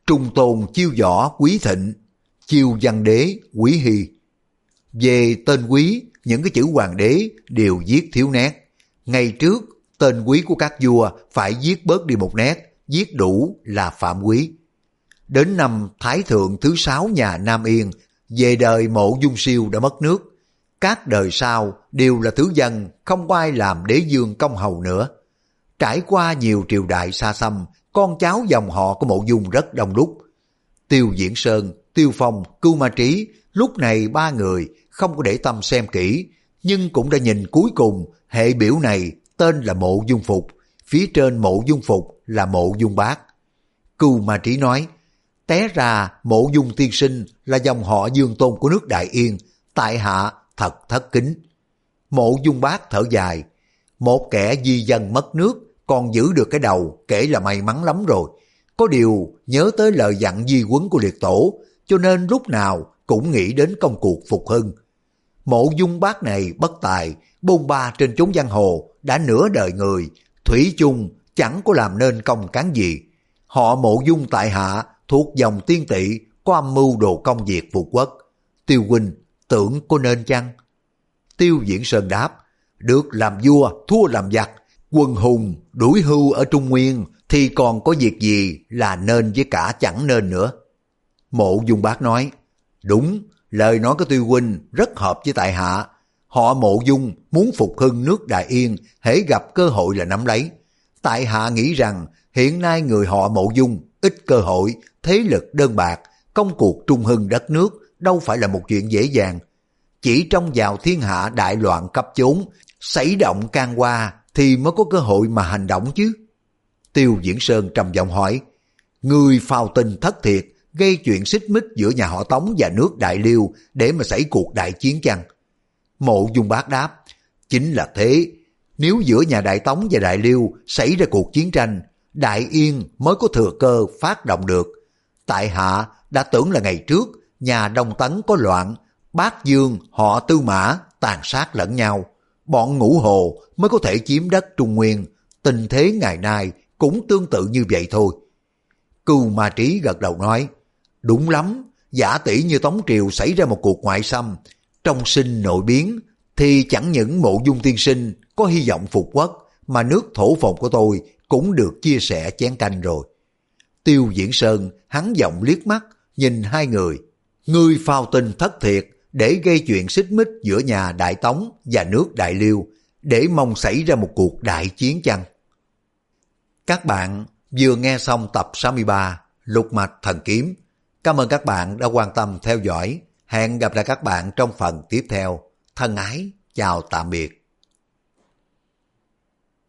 trung tôn chiêu võ quý thịnh, chiêu văn đế quý hy. Về tên quý, những cái chữ hoàng đế đều viết thiếu nét. Ngày trước, tên quý của các vua phải viết bớt đi một nét, viết đủ là phạm quý. Đến năm Thái Thượng thứ sáu nhà Nam Yên, về đời mộ dung siêu đã mất nước. Các đời sau đều là thứ dân, không có ai làm đế dương công hầu nữa. Trải qua nhiều triều đại xa xăm, con cháu dòng họ của mộ dung rất đông đúc. Tiêu Diễn Sơn, Tiêu Phong, Cưu Ma Trí, lúc này ba người không có để tâm xem kỹ, nhưng cũng đã nhìn cuối cùng hệ biểu này tên là Mộ Dung Phục, phía trên Mộ Dung Phục là Mộ Dung Bác. Cưu Ma Trí nói, té ra Mộ Dung Tiên Sinh là dòng họ dương tôn của nước Đại Yên, tại hạ thật thất kính. Mộ Dung Bác thở dài, một kẻ di dân mất nước còn giữ được cái đầu kể là may mắn lắm rồi. Có điều nhớ tới lời dặn di quấn của liệt tổ, cho nên lúc nào cũng nghĩ đến công cuộc phục hưng. Mộ dung bác này bất tài, bôn ba trên chốn giang hồ, đã nửa đời người, thủy chung chẳng có làm nên công cán gì. Họ mộ dung tại hạ thuộc dòng tiên tỵ có âm mưu đồ công việc phục quốc. Tiêu huynh tưởng có nên chăng? Tiêu diễn sơn đáp, được làm vua, thua làm giặc, Quân hùng đuổi hưu ở Trung Nguyên thì còn có việc gì là nên với cả chẳng nên nữa. Mộ Dung Bác nói, đúng, lời nói của Tiêu Huynh rất hợp với tại hạ. Họ Mộ Dung muốn phục hưng nước Đại Yên, hễ gặp cơ hội là nắm lấy. Tại hạ nghĩ rằng hiện nay người họ Mộ Dung ít cơ hội, thế lực đơn bạc, công cuộc trung hưng đất nước đâu phải là một chuyện dễ dàng. Chỉ trong vào thiên hạ đại loạn cấp chốn, xảy động can qua thì mới có cơ hội mà hành động chứ. Tiêu Diễn Sơn trầm giọng hỏi, người phào tình thất thiệt, gây chuyện xích mích giữa nhà họ Tống và nước Đại Liêu để mà xảy cuộc đại chiến chăng? Mộ Dung Bác đáp, chính là thế. Nếu giữa nhà Đại Tống và Đại Liêu xảy ra cuộc chiến tranh, Đại Yên mới có thừa cơ phát động được. Tại hạ đã tưởng là ngày trước nhà Đông Tấn có loạn, bác Dương họ Tư Mã tàn sát lẫn nhau bọn ngũ hồ mới có thể chiếm đất Trung Nguyên, tình thế ngày nay cũng tương tự như vậy thôi. Cưu Ma Trí gật đầu nói, đúng lắm, giả tỷ như Tống Triều xảy ra một cuộc ngoại xâm, trong sinh nội biến, thì chẳng những mộ dung tiên sinh có hy vọng phục quốc, mà nước thổ phồn của tôi cũng được chia sẻ chén canh rồi. Tiêu Diễn Sơn hắn giọng liếc mắt, nhìn hai người. Ngươi phao tình thất thiệt, để gây chuyện xích mích giữa nhà Đại Tống và nước Đại Liêu để mong xảy ra một cuộc đại chiến chăng? Các bạn vừa nghe xong tập 63 Lục Mạch Thần Kiếm. Cảm ơn các bạn đã quan tâm theo dõi. Hẹn gặp lại các bạn trong phần tiếp theo. Thân ái, chào tạm biệt.